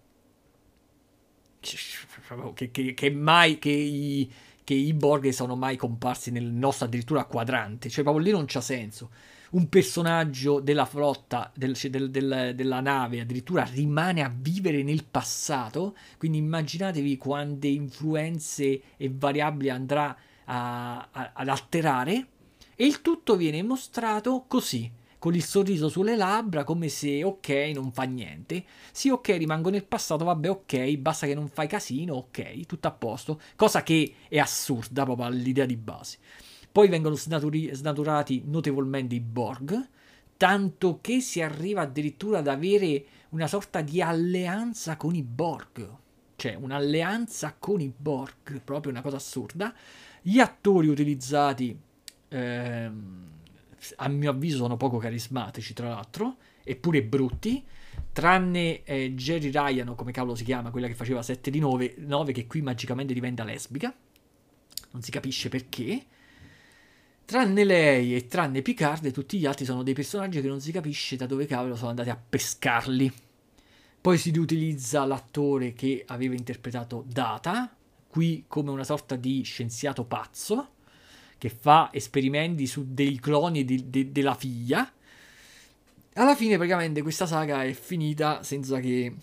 Che, che, che mai che i, che i Borg sono mai comparsi nel nostro addirittura quadrante. Cioè, proprio lì non c'ha senso un personaggio della flotta, del, del, del, della nave, addirittura rimane a vivere nel passato. Quindi immaginatevi quante influenze e variabili andrà a, a, ad alterare. E il tutto viene mostrato così, con il sorriso sulle labbra, come se ok, non fa niente. Sì, ok, rimango nel passato, vabbè, ok, basta che non fai casino, ok, tutto a posto. Cosa che è assurda proprio all'idea di base. Poi vengono snaturi- snaturati notevolmente i Borg, tanto che si arriva addirittura ad avere una sorta di alleanza con i Borg. Cioè, un'alleanza con i Borg, proprio una cosa assurda. Gli attori utilizzati, ehm, a mio avviso, sono poco carismatici, tra l'altro, eppure brutti. Tranne eh, Jerry Ryan, come cavolo si chiama, quella che faceva 7 di 9, 9, che qui magicamente diventa lesbica. Non si capisce perché. Tranne lei e tranne Picard, tutti gli altri sono dei personaggi che non si capisce da dove cavolo sono andati a pescarli. Poi si riutilizza l'attore che aveva interpretato Data, qui come una sorta di scienziato pazzo, che fa esperimenti su dei cloni di, de, della figlia. alla fine praticamente questa saga è finita senza che...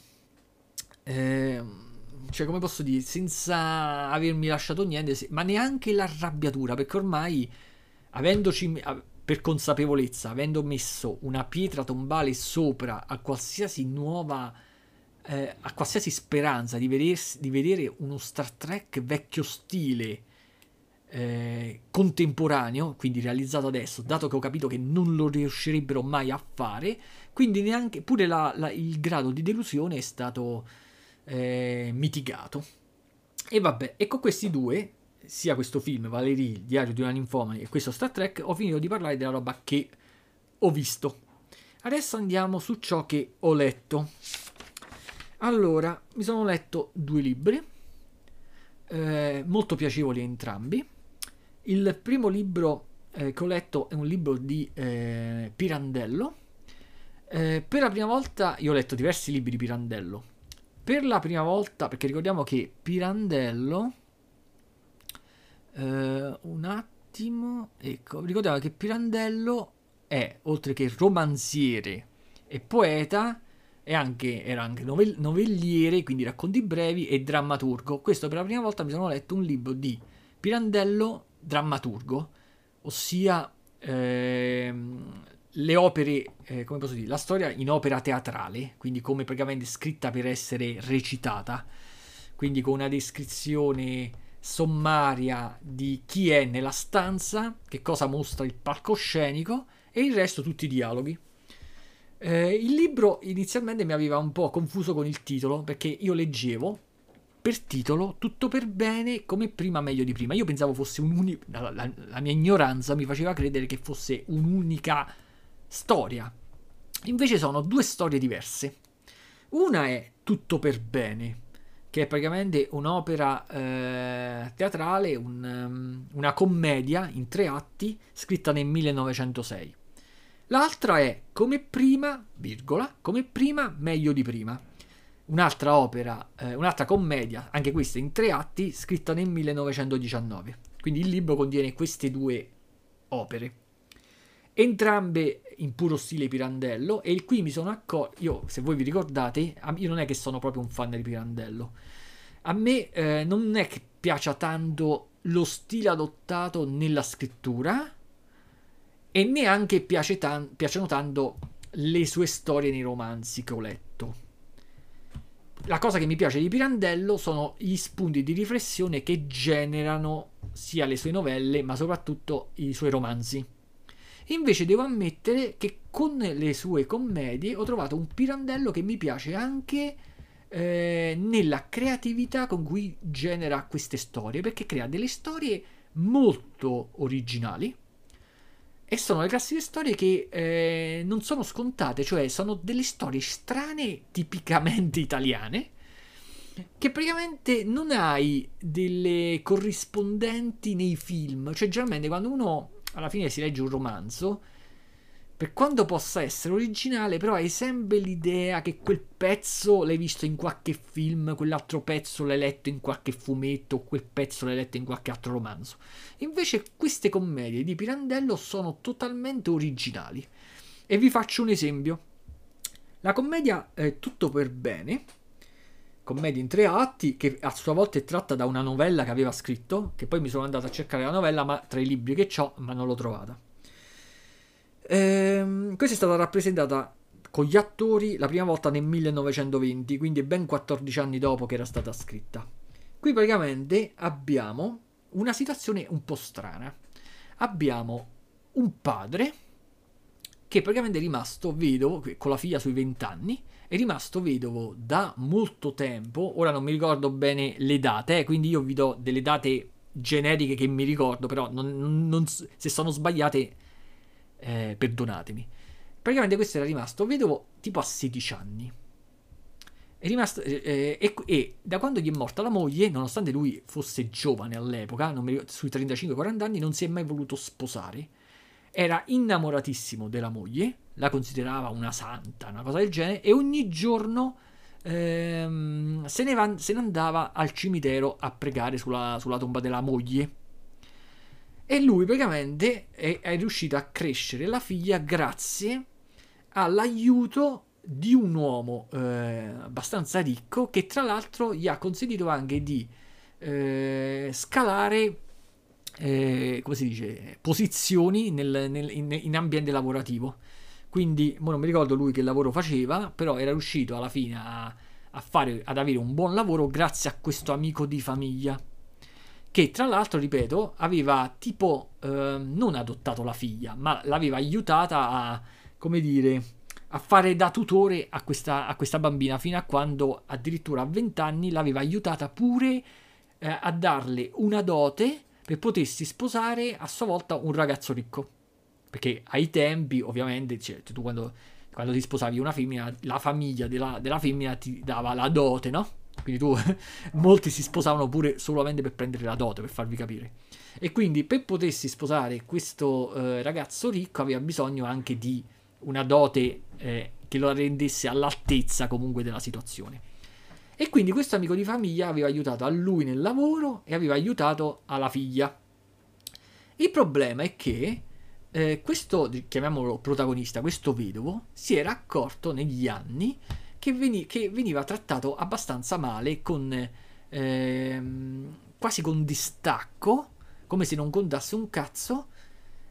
Eh, cioè come posso dire, senza avermi lasciato niente, ma neanche l'arrabbiatura, perché ormai avendoci per consapevolezza, avendo messo una pietra tombale sopra a qualsiasi nuova eh, a qualsiasi speranza di, vedersi, di, vedere uno Star Trek vecchio stile eh, contemporaneo, quindi realizzato adesso, dato che ho capito che non lo riuscirebbero mai a fare, quindi neanche pure la, la, il grado di delusione è stato eh, mitigato. E vabbè, e con questi due, sia questo film, Valerie, il diario di una ninfomane, e questo Star Trek, ho finito di parlare della roba che ho visto. Adesso andiamo su ciò che ho letto. Allora, mi sono letto due libri, eh, molto piacevoli entrambi. Il primo libro eh, che ho letto è un libro di eh, Pirandello. Eh, per la prima volta, io ho letto diversi libri di Pirandello. Per la prima volta, perché ricordiamo che Pirandello... Eh, un attimo, ecco, ricordiamo che Pirandello è, oltre che romanziere e poeta, anche, era anche novell- novelliere, quindi racconti brevi e drammaturgo. Questo per la prima volta mi sono letto un libro di Pirandello, drammaturgo, ossia ehm, le opere, eh, come posso dire, la storia in opera teatrale, quindi come praticamente scritta per essere recitata, quindi con una descrizione sommaria di chi è nella stanza, che cosa mostra il palcoscenico e il resto tutti i dialoghi. Eh, il libro inizialmente mi aveva un po' confuso con il titolo perché io leggevo per titolo Tutto per bene come prima meglio di prima. Io pensavo fosse un'unica. La, la, la, mia ignoranza mi faceva credere che fosse un'unica storia. Invece sono due storie diverse. Una è Tutto per bene, che è praticamente un'opera eh, teatrale, un, um, una commedia in tre atti scritta nel 1906. L'altra è come prima, virgola, come prima, meglio di prima. Un'altra opera, eh, un'altra commedia, anche questa in tre atti, scritta nel 1919. Quindi il libro contiene queste due opere. Entrambe in puro stile Pirandello e qui mi sono accorto, io se voi vi ricordate, io non è che sono proprio un fan di Pirandello. A me eh, non è che piaccia tanto lo stile adottato nella scrittura, e neanche piace tan- piacciono tanto le sue storie nei romanzi che ho letto. La cosa che mi piace di Pirandello sono gli spunti di riflessione che generano sia le sue novelle, ma soprattutto i suoi romanzi. Invece devo ammettere che con le sue commedie ho trovato un Pirandello che mi piace anche eh, nella creatività con cui genera queste storie, perché crea delle storie molto originali e sono le classiche storie che eh, non sono scontate, cioè sono delle storie strane, tipicamente italiane, che praticamente non hai delle corrispondenti nei film. Cioè, generalmente quando uno alla fine si legge un romanzo, per quanto possa essere originale, però hai sempre l'idea che quel pezzo l'hai visto in qualche film, quell'altro pezzo l'hai letto in qualche fumetto, quel pezzo l'hai letto in qualche altro romanzo. Invece queste commedie di Pirandello sono totalmente originali. E vi faccio un esempio. La commedia è Tutto per bene, commedia in tre atti, che a sua volta è tratta da una novella che aveva scritto, che poi mi sono andato a cercare la novella ma, tra i libri che ho, ma non l'ho trovata. Ehm, questa è stata rappresentata con gli attori la prima volta nel 1920, quindi ben 14 anni dopo che era stata scritta. Qui praticamente abbiamo una situazione un po' strana. Abbiamo un padre che praticamente è rimasto vedovo, con la figlia sui 20 anni, è rimasto vedovo da molto tempo, ora non mi ricordo bene le date, eh, quindi io vi do delle date generiche che mi ricordo, però non, non, se sono sbagliate eh, perdonatemi. Praticamente questo era rimasto vedovo tipo a 16 anni. È rimasto, eh, e, e, da quando gli è morta la moglie, nonostante lui fosse giovane all'epoca, ricordo, sui 35-40 anni, non si è mai voluto sposare. Era innamoratissimo della moglie, la considerava una santa, una cosa del genere, e ogni giorno ehm, se, ne va, se, ne andava al cimitero a pregare sulla, sulla tomba della moglie. E lui praticamente è, è riuscito a crescere la figlia grazie all'aiuto di un uomo eh, abbastanza ricco che tra l'altro gli ha consentito anche di eh, scalare eh, come si dice posizioni nel, nel, in, in, ambiente lavorativo. Quindi non mi ricordo lui che lavoro faceva però era riuscito alla fine a, a fare, ad avere un buon lavoro grazie a questo amico di famiglia che tra l'altro, ripeto, aveva tipo eh, non adottato la figlia, ma l'aveva aiutata a, come dire, a fare da tutore a questa, a questa bambina fino a quando addirittura a 20 anni l'aveva aiutata pure eh, a darle una dote per potersi sposare a sua volta un ragazzo ricco. Perché ai tempi, ovviamente, cioè, tu quando, quando ti sposavi una femmina, la famiglia della, della femmina ti dava la dote, no? Quindi tu, molti si sposavano pure solamente per prendere la dote, per farvi capire. E quindi per potersi sposare questo eh, ragazzo ricco aveva bisogno anche di una dote eh, che lo rendesse all'altezza comunque della situazione. E quindi questo amico di famiglia aveva aiutato a lui nel lavoro e aveva aiutato alla figlia. Il problema è che eh, questo, chiamiamolo protagonista, questo vedovo, si era accorto negli anni che, veni- che veniva trattato abbastanza male, con, ehm, quasi con distacco, come se non contasse un cazzo,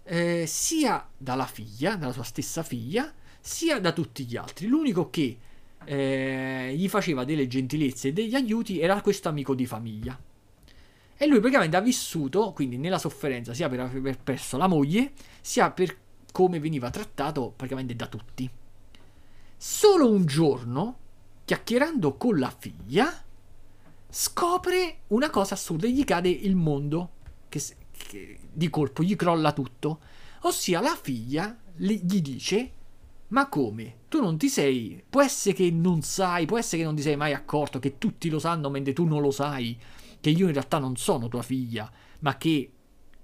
eh, sia dalla figlia, dalla sua stessa figlia, sia da tutti gli altri. L'unico che eh, gli faceva delle gentilezze e degli aiuti era questo amico di famiglia. E lui praticamente ha vissuto, quindi nella sofferenza, sia per aver perso la moglie, sia per come veniva trattato praticamente da tutti. Solo un giorno, chiacchierando con la figlia, scopre una cosa assurda e gli cade il mondo, che, che di colpo gli crolla tutto. Ossia la figlia gli dice ma come? Tu non ti sei. Può essere che non sai, può essere che non ti sei mai accorto, che tutti lo sanno mentre tu non lo sai, che io in realtà non sono tua figlia, ma che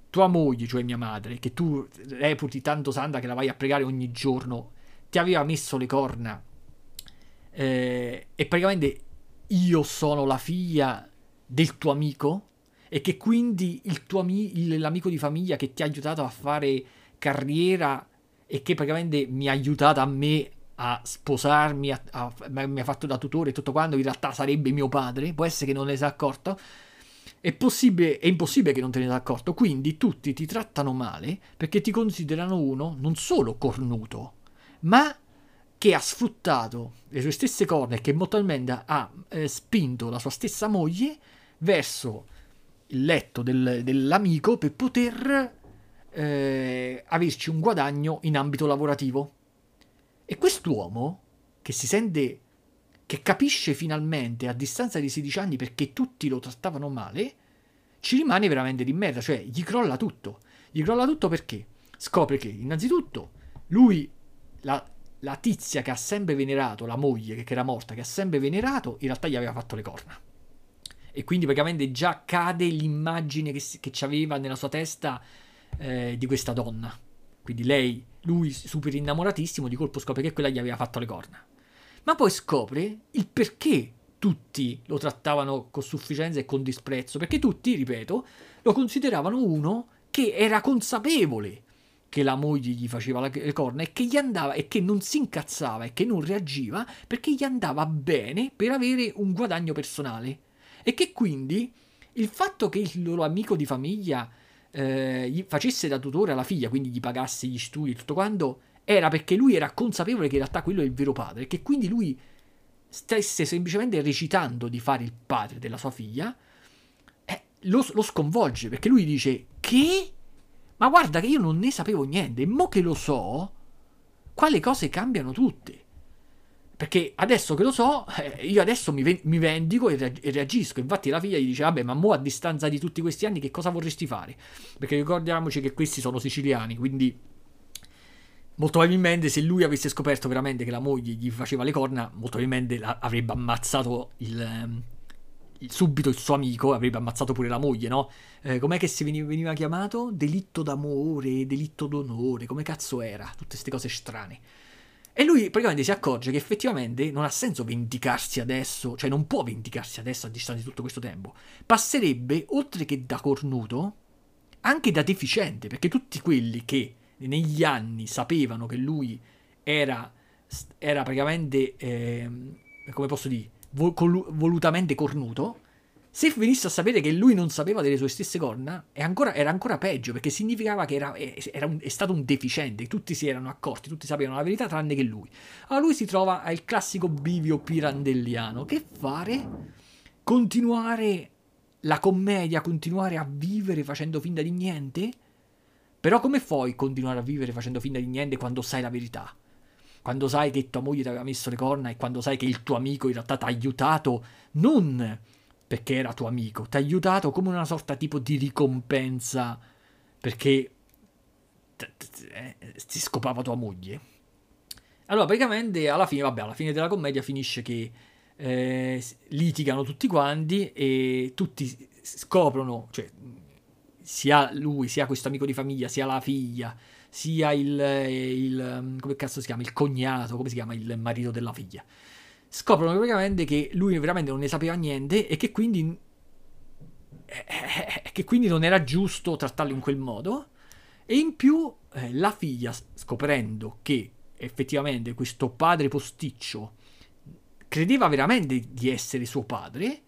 tua moglie, cioè mia madre, che tu reputi tanto santa che la vai a pregare ogni giorno, ti aveva messo le corna. Eh, e praticamente io sono la figlia del tuo amico e che quindi ami- l'amico di famiglia che ti ha aiutato a fare carriera e che praticamente mi ha aiutato a me a sposarmi, a, a, mi ha fatto da tutore e tutto quanto, in realtà sarebbe mio padre, può essere che non ne sia accorto, è, possibile, è impossibile che non te ne sia accorto, quindi tutti ti trattano male perché ti considerano uno non solo cornuto, ma che ha sfruttato le sue stesse corna e che molto probabilmente ha eh, spinto la sua stessa moglie verso il letto del, dell'amico per poter eh, averci un guadagno in ambito lavorativo. E quest'uomo, che si sente, che capisce finalmente a distanza di 16 anni perché tutti lo trattavano male, ci rimane veramente di merda, cioè gli crolla tutto. Gli crolla tutto perché scopre che innanzitutto lui la, la tizia che ha sempre venerato, la moglie che era morta, che ha sempre venerato, in realtà gli aveva fatto le corna. E quindi praticamente già cade l'immagine che, che aveva nella sua testa eh, di questa donna. Quindi lei, lui super innamoratissimo, di colpo scopre che quella gli aveva fatto le corna. Ma poi scopre il perché tutti lo trattavano con sufficienza e con disprezzo, perché tutti, ripeto, lo consideravano uno che era consapevole che la moglie gli faceva le corna e che gli andava e che non si incazzava e che non reagiva perché gli andava bene per avere un guadagno personale. E che quindi il fatto che il loro amico di famiglia eh, gli facesse da tutore alla figlia, quindi gli pagasse gli studi e tutto quanto, era perché lui era consapevole che in realtà quello è il vero padre, e che quindi lui stesse semplicemente recitando di fare il padre della sua figlia, eh, lo, lo sconvolge perché lui dice che ma guarda che io non ne sapevo niente, e mo che lo so, qua le cose cambiano tutte. Perché adesso che lo so, eh, io adesso mi, ven- mi vendico e, re- e, reagisco. Infatti la figlia gli dice, vabbè, ma mo a distanza di tutti questi anni che cosa vorresti fare? Perché ricordiamoci che questi sono siciliani, quindi molto probabilmente se lui avesse scoperto veramente che la moglie gli faceva le corna, molto probabilmente avrebbe ammazzato il, ehm, subito il suo amico, avrebbe ammazzato pure la moglie, no? Eh, com'è che si veniva, chiamato? Delitto d'amore, delitto d'onore, come cazzo era? Tutte queste cose strane. E lui praticamente si accorge che effettivamente non ha senso vendicarsi adesso, cioè non può vendicarsi adesso a distanza di tutto questo tempo. Passerebbe, oltre che da cornuto, anche da deficiente, perché tutti quelli che negli anni sapevano che lui era era praticamente, eh, come posso dire, vol- volutamente cornuto, se venisse a sapere che lui non sapeva delle sue stesse corna, ancora, era ancora peggio, perché significava che era, era un, è stato un deficiente, tutti si erano accorti, tutti sapevano la verità tranne che lui. Allora lui si trova al classico bivio pirandelliano. Che fare? Continuare la commedia, continuare a vivere facendo finta di niente? Però come puoi continuare a vivere facendo finta di niente quando sai la verità? Quando sai che tua moglie ti aveva messo le corna e quando sai che il tuo amico in realtà ti ha aiutato non perché era tuo amico, ti ha aiutato come una sorta tipo di ricompensa perché eh, ti scopava tua moglie. Allora, praticamente alla fine, vabbè, alla fine della commedia finisce che eh, litigano tutti quanti e tutti scoprono, cioè sia lui, sia questo amico di famiglia, sia la figlia, sia il, il come cazzo si chiama, il cognato, come si chiama il marito della figlia scoprono praticamente che lui veramente non ne sapeva niente e che quindi, eh, eh, che quindi non era giusto trattarlo in quel modo. E in più eh, la figlia, scoprendo che effettivamente questo padre posticcio credeva veramente di essere suo padre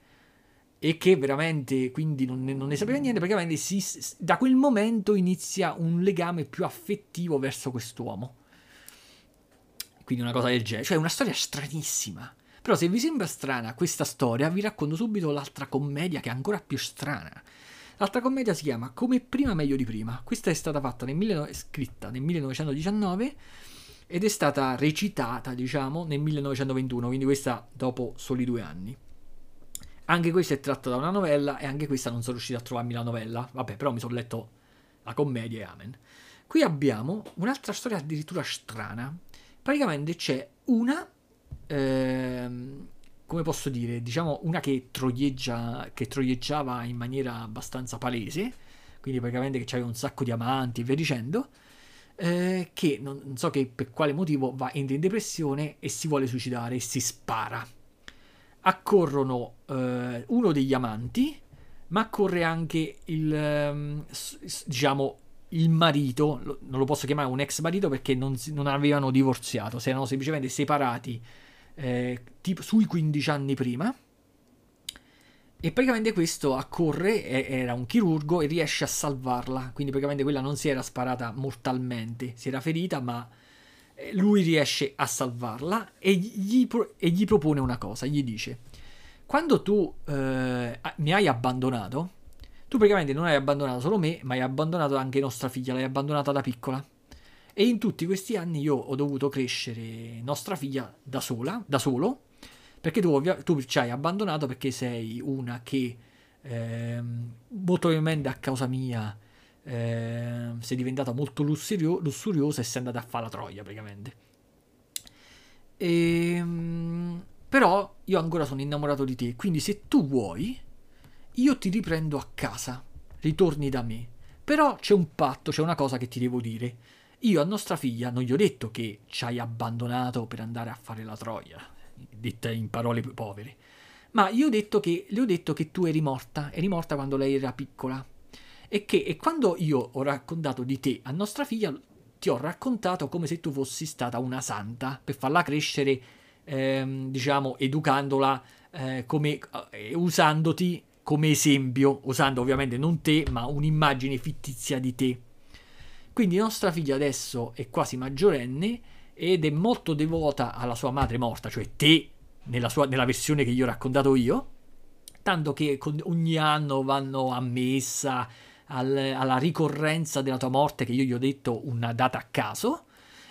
e che veramente quindi non ne, non ne sapeva niente, praticamente si, da quel momento inizia un legame più affettivo verso quest'uomo. Quindi una cosa del genere, cioè una storia stranissima. Però se vi sembra strana questa storia, vi racconto subito l'altra commedia che è ancora più strana. L'altra commedia si chiama Come prima meglio di prima. Questa è stata fatta nel 19... scritta nel 1919 ed è stata recitata, diciamo, nel 1921, quindi questa dopo soli due anni. Anche questa è tratta da una novella e anche questa non sono riuscito a trovarmi la novella. Vabbè, però mi sono letto la commedia e amen. Qui abbiamo un'altra storia addirittura strana praticamente c'è una, ehm, come posso dire, diciamo una che, troieggia, che troieggiava in maniera abbastanza palese, quindi praticamente che c'aveva un sacco di amanti e via dicendo, eh, che non, non, so che per quale motivo va in depressione e si vuole suicidare e si spara. Accorrono eh, uno degli amanti, ma accorre anche il, ehm, diciamo, il marito, non lo posso chiamare un ex marito perché non, non avevano divorziato, si erano semplicemente separati eh, tipo sui 15 anni prima. E praticamente questo accorre, era un chirurgo e riesce a salvarla. Quindi praticamente quella non si era sparata mortalmente, si era ferita, ma lui riesce a salvarla e gli, e gli propone una cosa, gli dice, quando tu eh, mi hai abbandonato, tu praticamente non hai abbandonato solo me, ma hai abbandonato anche nostra figlia, l'hai abbandonata da piccola. E in tutti questi anni io ho dovuto crescere nostra figlia da sola, da solo, perché tu, tu ci hai abbandonato perché sei una che eh, molto probabilmente a causa mia eh, sei diventata molto lussurio- lussuriosa e sei andata a fare la troia praticamente. E, ehm, però io ancora sono innamorato di te, quindi se tu vuoi io ti riprendo a casa, ritorni da me. Però c'è un patto, c'è una cosa che ti devo dire. Io a nostra figlia non gli ho detto che ci hai abbandonato per andare a fare la troia, detta in parole povere, ma io ho detto che, le ho detto che tu eri morta, eri morta quando lei era piccola. E che e quando io ho raccontato di te a nostra figlia, ti ho raccontato come se tu fossi stata una santa per farla crescere, ehm, diciamo, educandola, eh, come, eh, usandoti come esempio, usando ovviamente non te, ma un'immagine fittizia di te. Quindi nostra figlia adesso è quasi maggiorenne ed è molto devota alla sua madre morta, cioè te, nella, sua, nella versione che io ho raccontato io, tanto che ogni anno vanno a messa, al, alla ricorrenza della tua morte, che io gli ho detto una data a caso,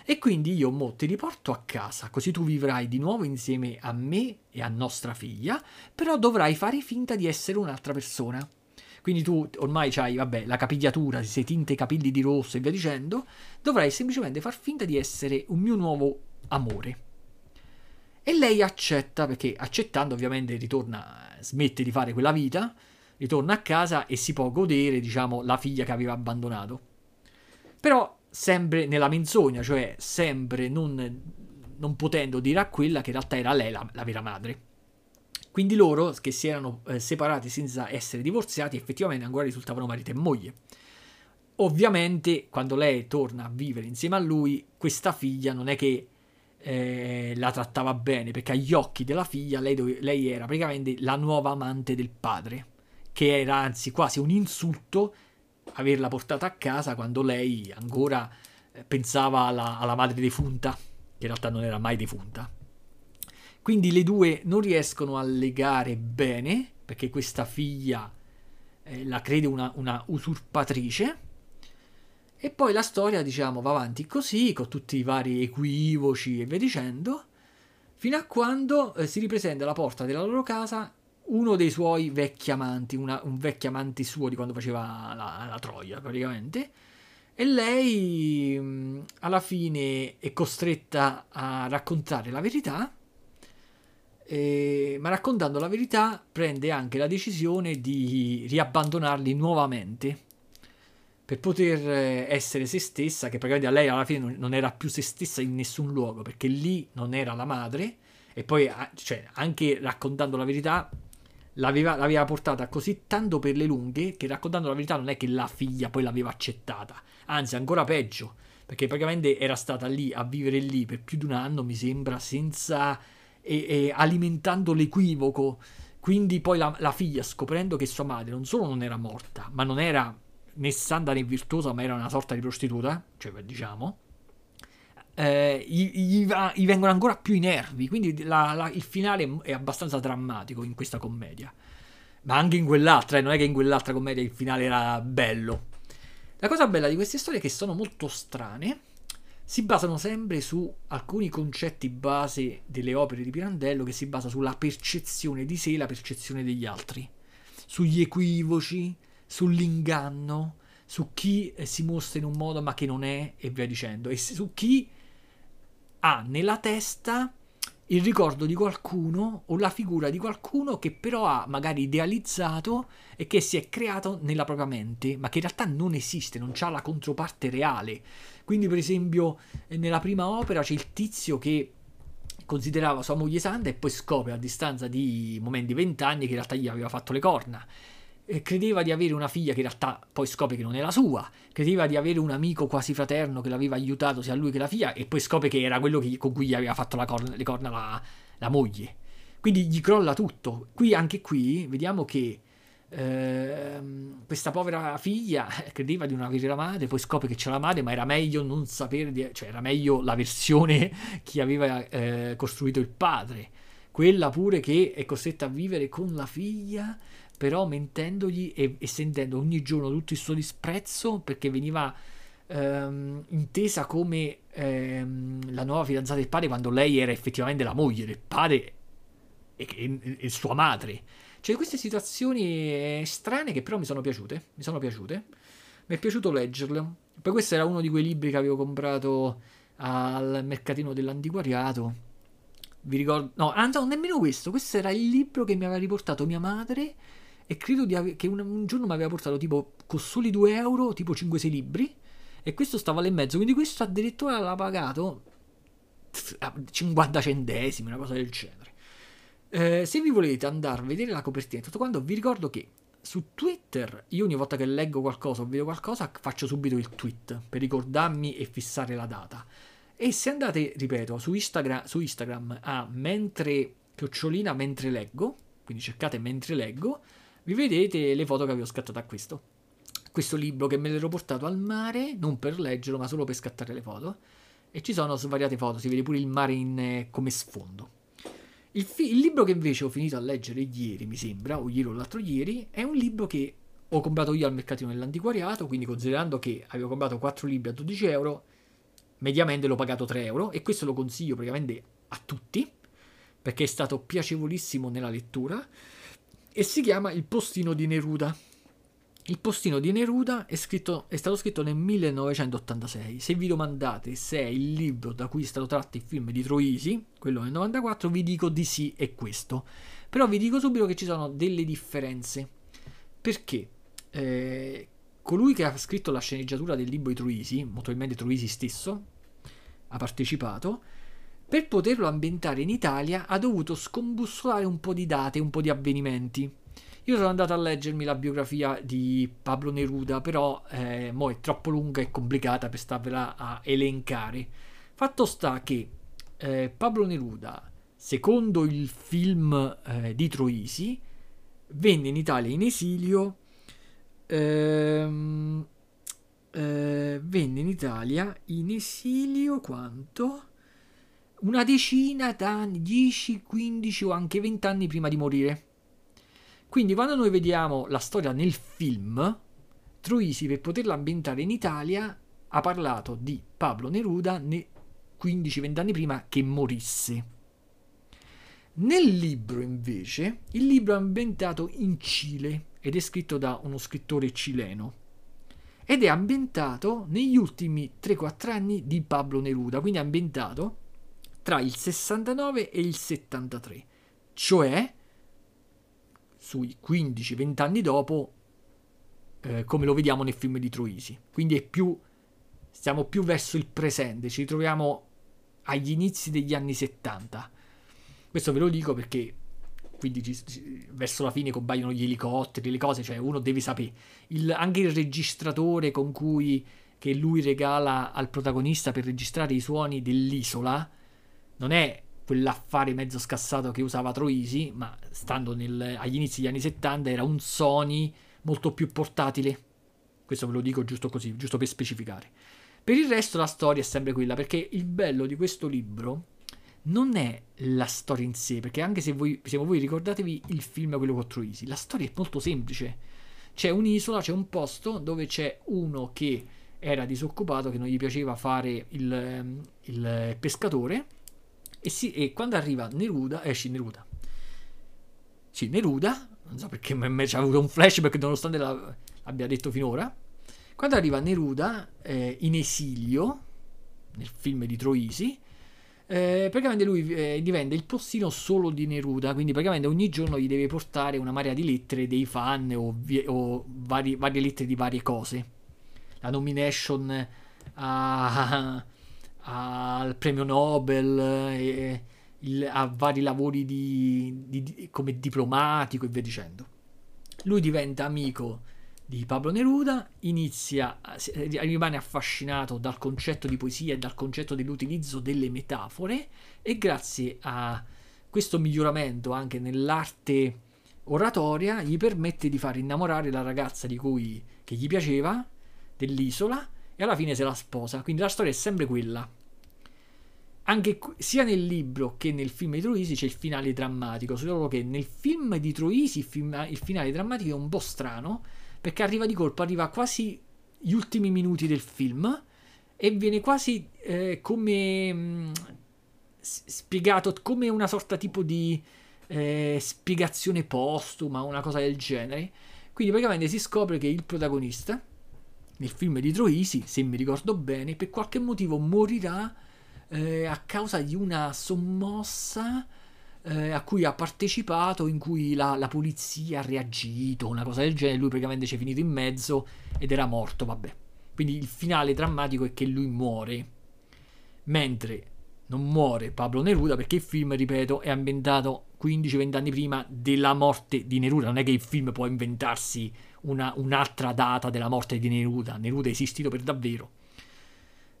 e quindi io mo ti riporto a casa, così tu vivrai di nuovo insieme a me e a nostra figlia, però dovrai fare finta di essere un'altra persona. Quindi tu ormai hai, vabbè, la capigliatura, sei tinte i capelli di rosso e via dicendo, dovrai semplicemente far finta di essere un mio nuovo amore. E lei accetta, perché accettando ovviamente ritorna, smette di fare quella vita, ritorna a casa e si può godere, diciamo, la figlia che aveva abbandonato. Però sempre nella menzogna, cioè sempre non, non, potendo dire a quella che in realtà era lei la, la vera madre. Quindi loro, che si erano eh, separati senza essere divorziati, effettivamente ancora risultavano marito e moglie. Ovviamente, quando lei torna a vivere insieme a lui, questa figlia non è che eh, la trattava bene perché agli occhi della figlia lei, dove, lei era praticamente la nuova amante del padre, che era anzi quasi un insulto averla portata a casa quando lei ancora eh, pensava alla, alla madre defunta, che in realtà non era mai defunta. Quindi le due non riescono a legare bene perché questa figlia eh, la crede una, una, usurpatrice. E poi la storia, diciamo, va avanti così, con tutti i vari equivoci e via dicendo, fino a quando eh, si ripresenta alla porta della loro casa uno dei suoi vecchi amanti, una, un vecchio amante suo di quando faceva la, la Troia, praticamente. E lei mh, alla fine è costretta a raccontare la verità eh, ma raccontando la verità prende anche la decisione di riabbandonarli nuovamente per poter eh, essere se stessa, che praticamente a lei alla fine non era più se stessa in nessun luogo, perché lì non era la madre, e poi cioè, anche raccontando la verità l'aveva, l'aveva, portata così tanto per le lunghe che raccontando la verità non è che la figlia poi l'aveva accettata, anzi ancora peggio, perché praticamente era stata lì a vivere lì per più di un anno, mi sembra, senza e, e alimentando l'equivoco. Quindi poi la, la, figlia, scoprendo che sua madre non solo non era morta, ma non era né santa né virtuosa, ma era una sorta di prostituta, cioè diciamo, eh, gli, gli, va, gli, vengono ancora più i nervi. Quindi la, la, il finale è abbastanza drammatico in questa commedia. Ma anche in quell'altra, eh, non è che in quell'altra commedia il finale era bello. La cosa bella di queste storie è che sono molto strane si basano sempre su alcuni concetti base delle opere di Pirandello che si basa sulla percezione di sé e la percezione degli altri, sugli equivoci, sull'inganno, su chi eh, si mostra in un modo ma che non è e via dicendo, e su chi ha nella testa il ricordo di qualcuno o la figura di qualcuno che però ha magari idealizzato e che si è creato nella propria mente, ma che in realtà non esiste, non ha la controparte reale. Quindi, per esempio, nella prima opera c'è il tizio che considerava sua moglie santa e poi scopre a distanza di momenti vent'anni che in realtà gli aveva fatto le corna. Credeva di avere una figlia che in realtà poi scopre che non era sua, credeva di avere un amico quasi fraterno che l'aveva aiutato sia lui che la figlia e poi scopre che era quello che, con cui gli aveva fatto corna, le corna la, la moglie. Quindi gli crolla tutto. Qui, anche qui, vediamo che Ehm, questa povera figlia credeva di non avere la madre, poi scopre che c'è la madre, ma era meglio non sapere, di, cioè era meglio la versione che aveva eh, costruito il padre. Quella pure che è costretta a vivere con la figlia, però mentendogli e, e sentendo ogni giorno tutto il suo disprezzo perché veniva ehm, intesa come ehm, la nuova fidanzata del padre quando lei era effettivamente la moglie del padre e, e, e sua madre. Cioè, queste situazioni eh, strane che però mi sono piaciute. Mi sono piaciute. Mi è piaciuto leggerle. Poi questo era uno di quei libri che avevo comprato al mercatino dell'antiquariato. Vi ricordo... No, anzi, no, nemmeno questo. Questo era il libro che mi aveva riportato mia madre e credo ave- che un, un, giorno mi aveva portato tipo con soli 2 euro, tipo 5-6 libri. E questo stava là in mezzo. Quindi questo addirittura l'ha pagato 50 centesimi, una cosa del genere. Eh, se vi volete andare a vedere la copertina tutto quanto, vi ricordo che su Twitter io ogni volta che leggo qualcosa o vedo qualcosa faccio subito il tweet per ricordarmi e fissare la data. E se andate, ripeto, su Instagram, su Instagram a mentre chiocciolina mentre leggo, quindi cercate mentre leggo, vi vedete le foto che avevo scattato a questo. Questo libro che me l'ero portato al mare, non per leggerlo, ma solo per scattare le foto. E ci sono svariate foto, si vede pure il mare in, eh, come sfondo. Il, fi- il, libro che invece ho finito a leggere ieri, mi sembra, o ieri o l'altro ieri, è un libro che ho comprato io al mercatino dell'antiquariato, quindi considerando che avevo comprato 4 libri a 12 euro, mediamente l'ho pagato 3 euro e questo lo consiglio praticamente a tutti, perché è stato piacevolissimo nella lettura, e si chiama Il postino di Neruda il postino di Neruda è, scritto, è, stato scritto nel 1986. Se vi domandate se è il libro da cui è stato tratto il film di Troisi, quello del 94, vi dico di sì, è questo. Però vi dico subito che ci sono delle differenze. Perché eh, colui che ha scritto la sceneggiatura del libro di Troisi, molto probabilmente Troisi stesso, ha partecipato, per poterlo ambientare in Italia ha dovuto scombussolare un po' di date, un po' di avvenimenti io sono andato a leggermi la biografia di Pablo Neruda, però eh, mo è troppo lunga e complicata per starvela a elencare. Fatto sta che eh, Pablo Neruda, secondo il film eh, di Troisi, venne in Italia in esilio. Ehm, eh, venne in Italia in esilio quanto? Una decina d'anni, 10, 15 o anche 20 anni prima di morire. Quindi quando noi vediamo la storia nel film, Troisi per poterla ambientare in Italia ha parlato di Pablo Neruda 15-20 anni prima che morisse. Nel libro invece, il libro è ambientato in Cile ed è scritto da uno scrittore cileno ed è ambientato negli ultimi 3-4 anni di Pablo Neruda, quindi è ambientato tra il 69 e il 73, cioè sui 15-20 anni dopo, eh, come lo vediamo nel film di Troisi. Quindi è più, stiamo più verso il presente, ci ritroviamo agli inizi degli anni 70. Questo ve lo dico perché quindi ci, ci, verso la fine compaiono gli elicotteri, le cose, cioè uno deve sapere. Il, anche il registratore con cui che lui regala al protagonista per registrare i suoni dell'isola non è quell'affare mezzo scassato che usava Troisi, ma stando nel, agli inizi degli anni 70 era un Sony molto più portatile. Questo ve lo dico giusto così, giusto per specificare. Per il resto la storia è sempre quella, perché il bello di questo libro non è la storia in sé, perché anche se voi, se voi ricordatevi il film quello con Troisi, la storia è molto semplice. C'è un'isola, c'è un posto dove c'è uno che era disoccupato, che non gli piaceva fare il, il pescatore, e, si, e, quando arriva Neruda, esci eh, Neruda. Sì, Neruda, non so perché mi c'è avuto un flashback nonostante la, l'abbia detto finora. Quando arriva Neruda eh, in esilio, nel film di Troisi, eh, praticamente lui eh, diventa il postino solo di Neruda, quindi praticamente ogni giorno gli deve portare una marea di lettere dei fan o, vi- o vari- varie lettere di varie cose. La nomination a, al premio Nobel, e, il, a vari lavori di, di, come diplomatico e via dicendo. Lui diventa amico di Pablo Neruda, inizia, rimane affascinato dal concetto di poesia e dal concetto dell'utilizzo delle metafore e grazie a questo miglioramento anche nell'arte oratoria gli permette di far innamorare la ragazza di cui che gli piaceva dell'isola e alla fine se la sposa. Quindi la storia è sempre quella. Anche sia nel libro che nel film di Troisi c'è il finale drammatico, solo che nel film di Troisi il, film, il finale drammatico è un po' strano perché arriva di colpo, arriva quasi gli ultimi minuti del film e viene quasi eh, come mh, mm, spiegato come una sorta tipo di eh, spiegazione postuma, una cosa del genere. Quindi praticamente si scopre che il protagonista nel film di Troisi, se mi ricordo bene, per qualche motivo morirà eh, a causa di una sommossa eh, a cui ha partecipato, in cui la, la, polizia ha reagito, una cosa del genere, lui praticamente ci è finito in mezzo ed era morto, vabbè. Quindi il finale drammatico è che lui muore, mentre non muore Pablo Neruda perché il film, ripeto, è ambientato 15-20 anni prima della morte di Neruda, non è che il film può inventarsi una, un'altra data della morte di Neruda, Neruda è esistito per davvero.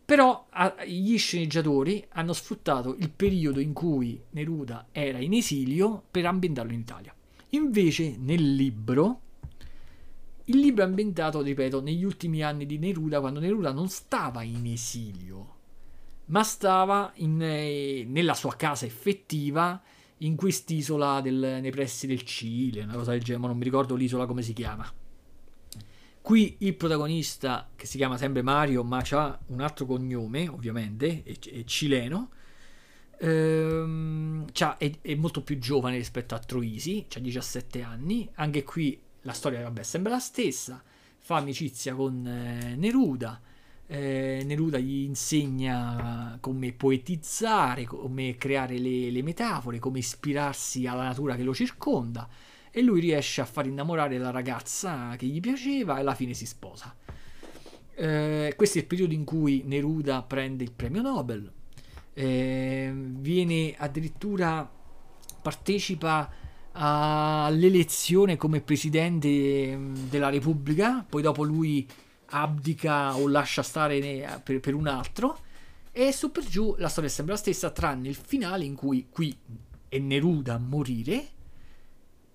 Però gli sceneggiatori hanno sfruttato il periodo in cui Neruda era in esilio per ambientarlo in Italia. Invece nel libro, il libro è ambientato, ripeto, negli ultimi anni di Neruda, quando Neruda non stava in esilio, ma stava in, eh, nella sua casa effettiva in quest'isola del, nei pressi del Cile, una cosa del genere, ma non mi ricordo l'isola come si chiama. Qui il protagonista, che si chiama sempre Mario, ma ha un altro cognome, ovviamente, è, è cileno, ehm, è, è, molto più giovane rispetto a Troisi, ha 17 anni, anche qui la storia vabbè, sembra la stessa, fa amicizia con eh, Neruda, eh, Neruda gli insegna come poetizzare, come creare le, le metafore, come ispirarsi alla natura che lo circonda e lui riesce a far innamorare la ragazza che gli piaceva e alla fine si sposa. Eh, questo è il periodo in cui Neruda prende il premio Nobel, eh, viene addirittura partecipa all'elezione come presidente mm, della Repubblica, poi dopo lui abdica o lascia stare per, per un altro E su per giù la storia sembra la stessa, tranne il finale in cui qui è Neruda a morire,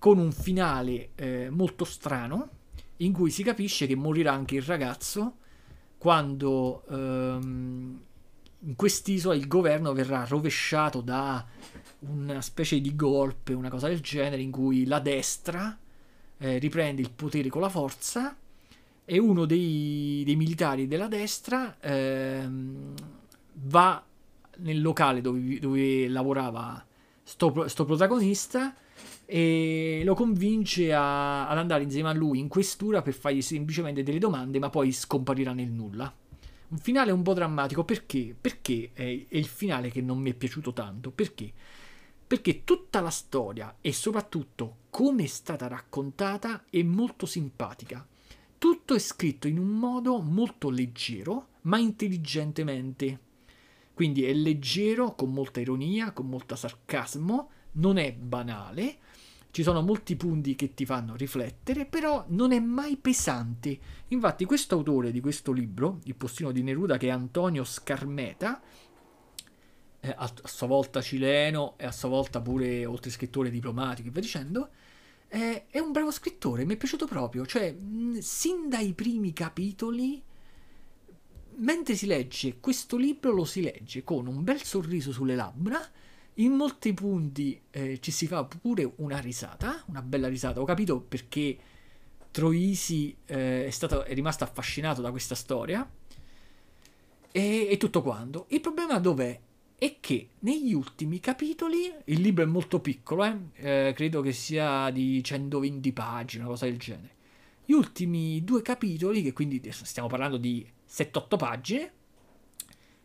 con un finale eh, molto strano, in cui si capisce che morirà anche il ragazzo quando ehm, in quest'isola il governo verrà rovesciato da una specie di golpe, una cosa del genere, in cui la destra eh, riprende il potere con la forza e uno dei, dei militari della destra ehm, va nel locale dove, dove lavorava sto, sto, protagonista e lo convince a, ad andare insieme a lui in questura per fargli semplicemente delle domande, ma poi scomparirà nel nulla. Un finale un po' drammatico perché? Perché è, è il finale che non mi è piaciuto tanto. Perché? Perché tutta la storia e soprattutto come è stata raccontata è molto simpatica. Tutto è scritto in un modo molto leggero, ma intelligentemente. Quindi è leggero, con molta ironia, con molto sarcasmo, non è banale, ci sono molti punti che ti fanno riflettere, però non è mai pesante. Infatti, questo autore di questo libro, Il postino di Neruda, che è Antonio Scarmeta, eh, a, sua volta cileno e a sua volta pure oltre scrittore diplomatico e via dicendo, è un bravo scrittore, mi è piaciuto proprio. Cioè, mh, sin dai primi capitoli, mentre si legge questo libro, lo si legge con un bel sorriso sulle labbra in molti punti eh, ci si fa pure una risata, una bella risata. Ho capito perché Troisi eh, è, stato, è rimasto affascinato da questa storia e, e tutto quanto. Il problema dov'è? È che negli ultimi capitoli, il libro è molto piccolo, eh? Eh, credo che sia di 120 pagine, una cosa del genere. Gli ultimi due capitoli, che quindi stiamo parlando di 7-8 pagine,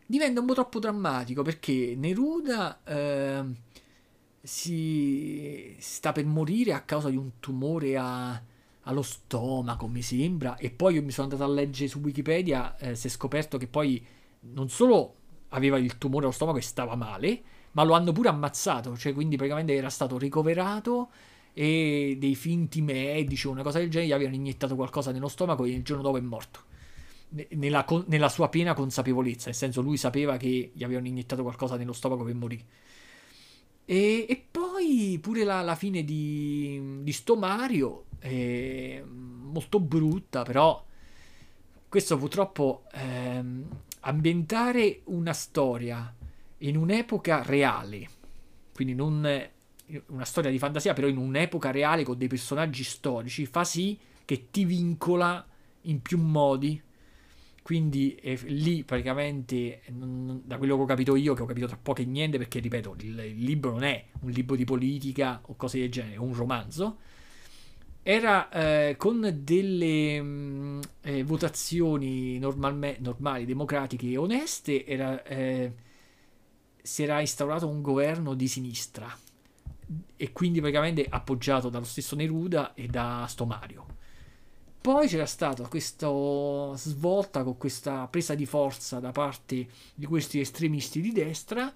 diventa un po' troppo drammatico perché Neruda eh, si sta per morire a causa di un tumore a, allo stomaco, mi sembra, e poi io mi sono andato a leggere su Wikipedia, eh, si è scoperto che poi non solo aveva il tumore allo stomaco e stava male, ma lo hanno pure ammazzato, cioè quindi praticamente era stato ricoverato e dei finti medici o una cosa del genere gli avevano iniettato qualcosa nello stomaco e il giorno dopo è morto nella, nella, sua piena consapevolezza, nel senso lui sapeva che gli avevano iniettato qualcosa nello stomaco per morire. E, e poi pure la, la fine di, di sto Mario è molto brutta, però questo purtroppo ehm, ambientare una storia in un'epoca reale, quindi non una storia di fantasia, però in un'epoca reale con dei personaggi storici, fa sì che ti vincola in più modi quindi eh, lì praticamente, non, da quello che ho capito io, che ho capito tra poco e niente, perché ripeto, il, il, libro non è un libro di politica o cose del genere, è un romanzo. Era eh, con delle mh, mm, eh, votazioni normalme, normali, democratiche e oneste, era, eh, si era instaurato un governo di sinistra e quindi praticamente appoggiato dallo stesso Neruda e da Stomario poi c'era stata questa svolta con questa presa di forza da parte di questi estremisti di destra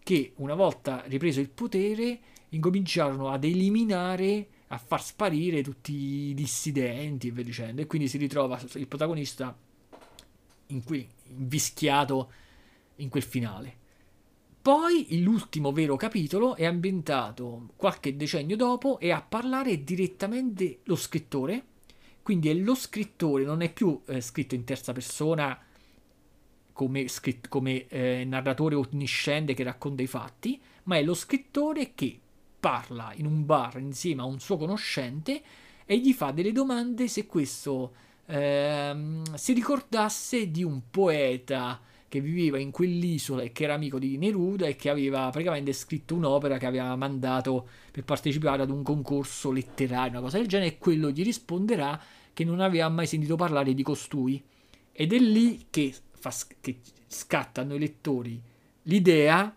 che una volta ripreso il potere incominciarono ad eliminare, a far sparire tutti i dissidenti e via dicendo. E quindi si ritrova il protagonista in qui, invischiato in quel finale. Poi l'ultimo vero capitolo è ambientato qualche decennio dopo e a parlare direttamente lo scrittore quindi è lo scrittore, non è più eh, scritto in terza persona come, scritt- come eh, narratore onnisciente che racconta i fatti, ma è lo scrittore che parla in un bar insieme a un suo conoscente e gli fa delle domande se questo ehm, si ricordasse di un poeta che viveva in quell'isola e che era amico di Neruda e che aveva praticamente scritto un'opera che aveva mandato per partecipare ad un concorso letterario, una cosa del genere, e quello gli risponderà che non aveva mai sentito parlare di costui. Ed è lì che, fa, che scattano i lettori l'idea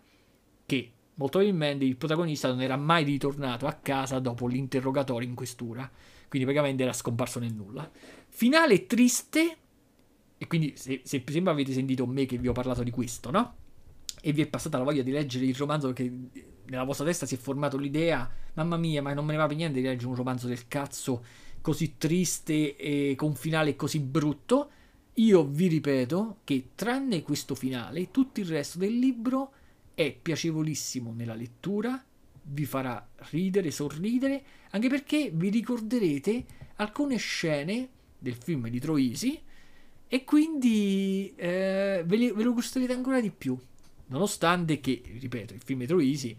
che molto probabilmente il protagonista non era mai ritornato a casa dopo l'interrogatorio in questura, quindi praticamente era scomparso nel nulla. Finale triste, e quindi se, se esempio avete sentito me che vi ho parlato di questo, no? E vi è passata la voglia di leggere il romanzo perché nella vostra testa si è formato l'idea, mamma mia, ma non me ne va per niente di leggere un romanzo del cazzo così triste e con finale così brutto. io vi ripeto che tranne questo finale, tutto il resto del libro è piacevolissimo nella lettura, vi farà ridere, sorridere, anche perché vi ricorderete alcune scene del film di Troisi e quindi eh, ve, li, ve, lo gusterete ancora di più. Nonostante che, ripeto, il film di Troisi,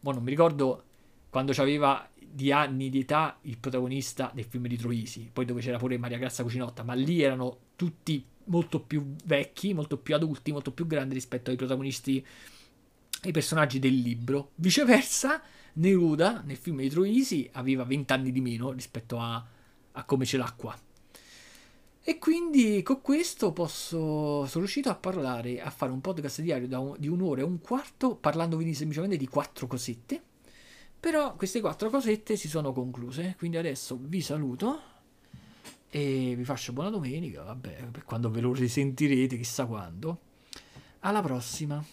ma non mi ricordo quando aveva di anni di età il protagonista del film di Troisi, poi dove c'era pure Maria Grazia Cucinotta, ma lì erano tutti molto più vecchi, molto più adulti, molto più grandi rispetto ai protagonisti, ai personaggi del libro. Viceversa, Neruda nel film di Troisi aveva 20 anni di meno rispetto a, a come c'è l'acqua. E quindi con questo posso, sono riuscito a parlare, a fare un podcast diario un, di un'ora e un quarto, parlandovi semplicemente di quattro cosette però queste quattro cosette si sono concluse, quindi adesso vi saluto e vi faccio buona domenica, vabbè, per quando ve lo risentirete, chissà quando. Alla prossima.